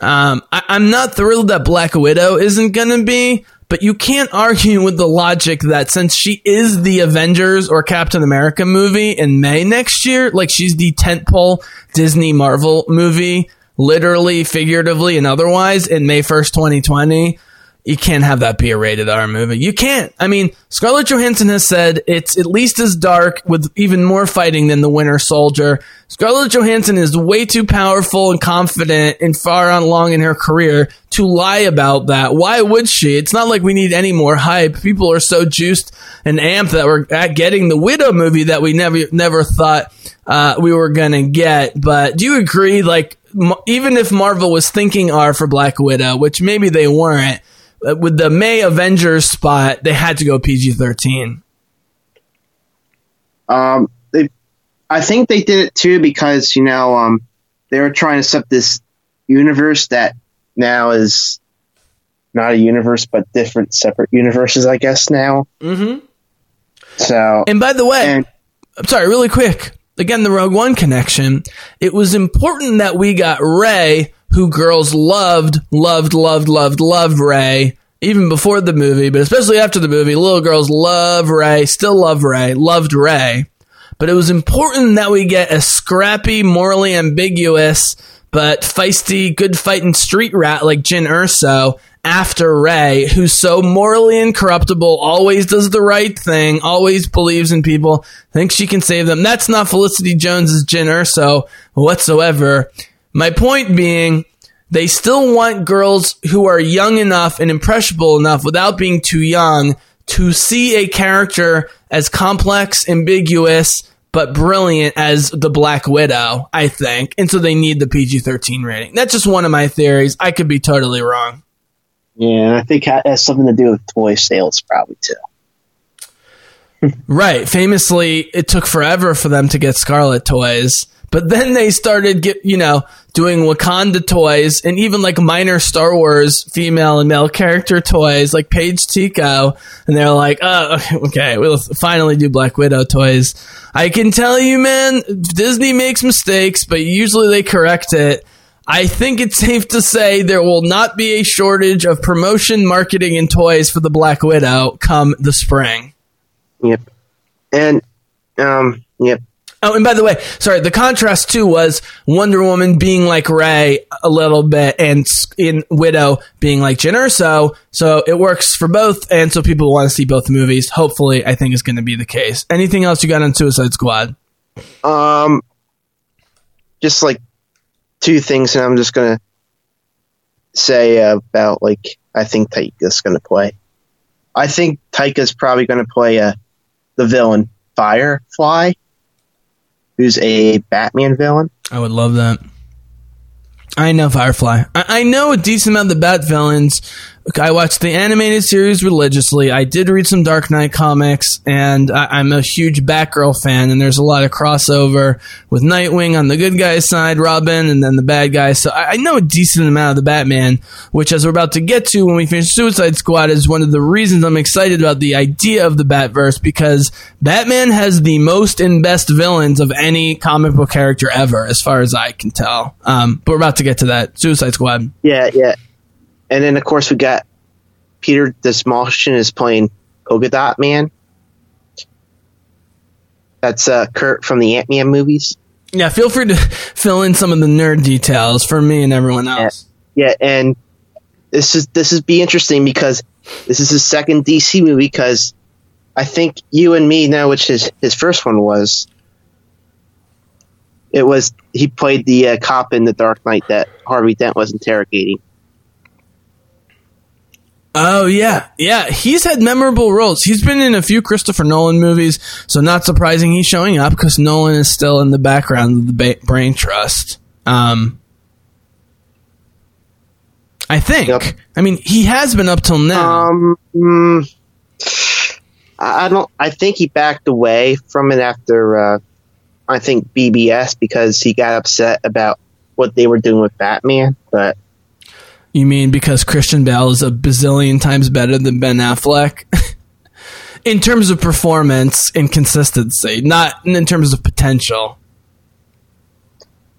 um, I, I'm not thrilled that Black Widow isn't gonna be, but you can't argue with the logic that since she is the Avengers or Captain America movie in May next year, like she's the tentpole Disney Marvel movie, literally, figuratively, and otherwise in May 1st, 2020 you can't have that be a rated R movie. You can't. I mean, Scarlett Johansson has said it's at least as dark with even more fighting than the Winter Soldier. Scarlett Johansson is way too powerful and confident and far on long in her career to lie about that. Why would she? It's not like we need any more hype. People are so juiced and amped that we're at getting the Widow movie that we never never thought uh, we were gonna get. But do you agree? Like, m- even if Marvel was thinking R for Black Widow, which maybe they weren't with the May Avengers spot, they had to go PG thirteen. um, they, I think they did it too because you know um, they were trying to set this universe that now is not a universe but different separate universes I guess now Mm-hmm. so And by the way, and I'm sorry, really quick. Again, the Rogue One connection. It was important that we got Rey, who girls loved, loved, loved, loved, loved Rey, even before the movie, but especially after the movie. Little girls love Rey, still love Rey, loved Rey. But it was important that we get a scrappy, morally ambiguous, but feisty, good fighting street rat like Jyn Erso after Rey, who's so morally incorruptible, always does the right thing, always believes in people, thinks she can save them. That's not Felicity Jones's Jyn Erso whatsoever. My point being, they still want girls who are young enough and impressionable enough without being too young to see a character as complex, ambiguous, but brilliant as the Black Widow, I think. And so they need the PG 13 rating. That's just one of my theories. I could be totally wrong. yeah and I think that has something to do with toy sales probably too right. Famously, it took forever for them to get Scarlet toys. But then they started get you know doing Wakanda toys and even like minor Star Wars female and male character toys like Paige Tico, and they're like, oh, okay, we'll finally do Black Widow toys. I can tell you, man, Disney makes mistakes, but usually they correct it. I think it's safe to say there will not be a shortage of promotion, marketing, and toys for the Black Widow come the spring. Yep. And um, yep. Oh, and by the way, sorry, the contrast too was Wonder Woman being like Rey a little bit and in Widow being like Jyn Erso. So it works for both, and so people want to see both movies. Hopefully, I think is going to be the case. Anything else you got on Suicide Squad? Um, just like two things, and I'm just gonna say about like I think Taika's gonna play. I think Taika's probably gonna play uh, the villain Firefly, who's a Batman villain. I would love that. I know Firefly. I, I know a decent amount of the Bat villains. I watched the animated series religiously. I did read some Dark Knight comics, and I, I'm a huge Batgirl fan. And there's a lot of crossover with Nightwing on the good guy's side, Robin, and then the bad guy. So I, I know a decent amount of the Batman, which, as we're about to get to when we finish Suicide Squad, is one of the reasons I'm excited about the idea of the Batverse because Batman has the most and best villains of any comic book character ever, as far as I can tell. Um, but we're about to get to that. Suicide Squad. Yeah, yeah. And then of course we got Peter Dastmalchian is playing Polka Dot Man. That's uh, Kurt from the Ant Man movies. Yeah, feel free to fill in some of the nerd details for me and everyone else. Yeah, and this is this is be interesting because this is his second DC movie because I think you and me know which his his first one was. It was he played the uh, cop in The Dark Knight that Harvey Dent was interrogating. Oh yeah, yeah. He's had memorable roles. He's been in a few Christopher Nolan movies, so not surprising he's showing up because Nolan is still in the background of the ba- Brain Trust. Um, I think. Yep. I mean, he has been up till now. Um, mm, I I don't. I think he backed away from it after. Uh, I think BVS because he got upset about what they were doing with Batman. But you mean because Christian Bale is a bazillion times better than Ben Affleck? in terms of performance and consistency, not in terms of potential.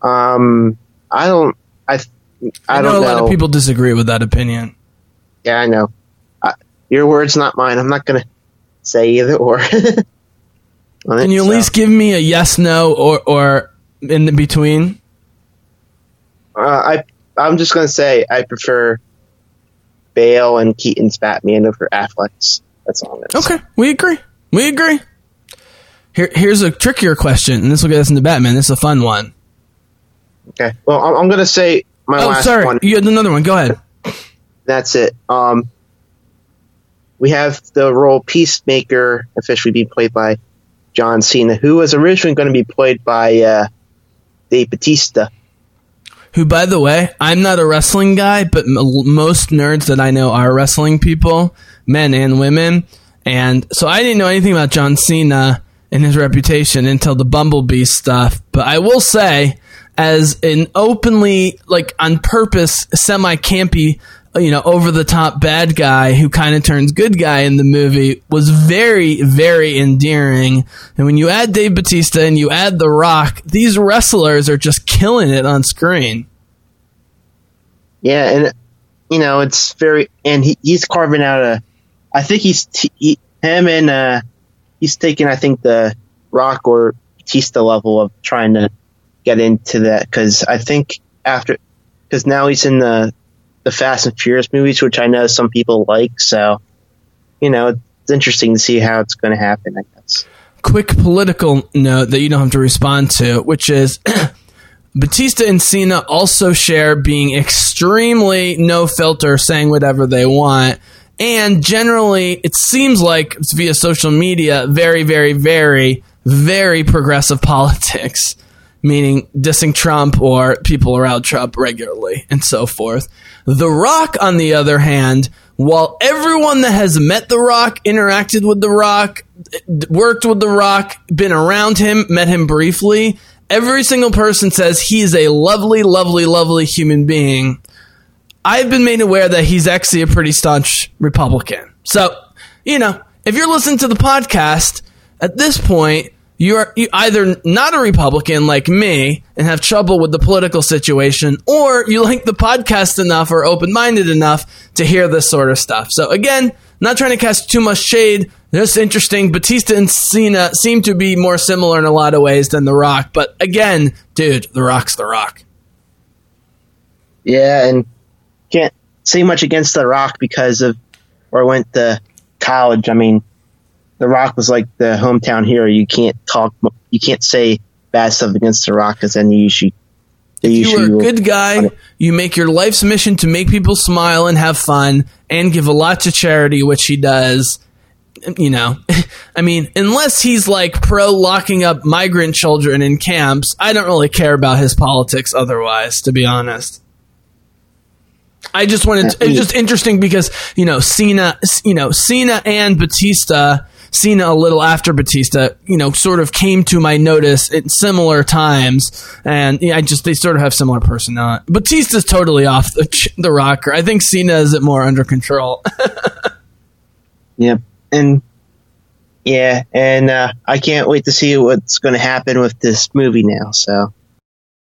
um, I don't. I I, I, know don't a lot know. of people disagree with that opinion. Yeah, I know. Uh, your words, not mine. I'm not gonna say either or. On it, Can you at so, least give me a yes, no, or or in the between? Uh, I I'm just gonna say I prefer Bale and Keaton's Batman over Affleck's. That's all. I'm. Okay, we agree. We agree. Here, here's a trickier question, and this will get us into Batman. This is a fun one. Okay. Well, I'm, I'm gonna say my Oh, last sorry, one. you had another one. Go ahead. That's it. Um, we have the role Peacemaker officially being played by John Cena, who was originally going to be played by uh, Dave Batista. Who, by the way, I'm not a wrestling guy, but m- most nerds that I know are wrestling people, men and women. And so I didn't know anything about John Cena and his reputation until the Bumblebee stuff. But I will say, as an openly, like on purpose, semi campy, you know, over the top bad guy who kind of turns good guy in the movie was very, very endearing. And when you add Dave Batista and you add The Rock, these wrestlers are just killing it on screen. Yeah, and you know it's very, and he, he's carving out a. I think he's he, him and uh, he's taking I think the Rock or Batista level of trying to get into that because I think after because now he's in the the Fast and Furious movies, which I know some people like. So you know it's interesting to see how it's going to happen. I guess. quick political note that you don't have to respond to, which is Batista and Cena also share being extremely no filter, saying whatever they want. And generally, it seems like it's via social media, very, very, very, very progressive politics, meaning dissing Trump or people around Trump regularly and so forth. The Rock, on the other hand, while everyone that has met The Rock, interacted with The Rock, worked with The Rock, been around him, met him briefly, every single person says he is a lovely, lovely, lovely human being. I've been made aware that he's actually a pretty staunch Republican. So, you know, if you're listening to the podcast at this point, you're you either not a Republican like me and have trouble with the political situation, or you like the podcast enough or open minded enough to hear this sort of stuff. So, again, not trying to cast too much shade, just interesting. Batista and Cena seem to be more similar in a lot of ways than The Rock, but again, dude, The Rock's The Rock. Yeah, and can't say much against The Rock because of where I went to college. I mean, The Rock was like the hometown hero. You can't talk, you can't say bad stuff against The Rock because then you usually. They You are a good guy. You make your life's mission to make people smile and have fun and give a lot to charity, which he does. You know, I mean, unless he's like pro locking up migrant children in camps, I don't really care about his politics otherwise, to be honest. I just wanted, to, it's just interesting because, you know, Cena, you know, Cena and Batista, Cena a little after Batista, you know, sort of came to my notice at similar times. And I just, they sort of have similar personality. Batista's totally off the, the rocker. I think Cena is it more under control. Yep. And yeah, and uh, I can't wait to see what's going to happen with this movie now. So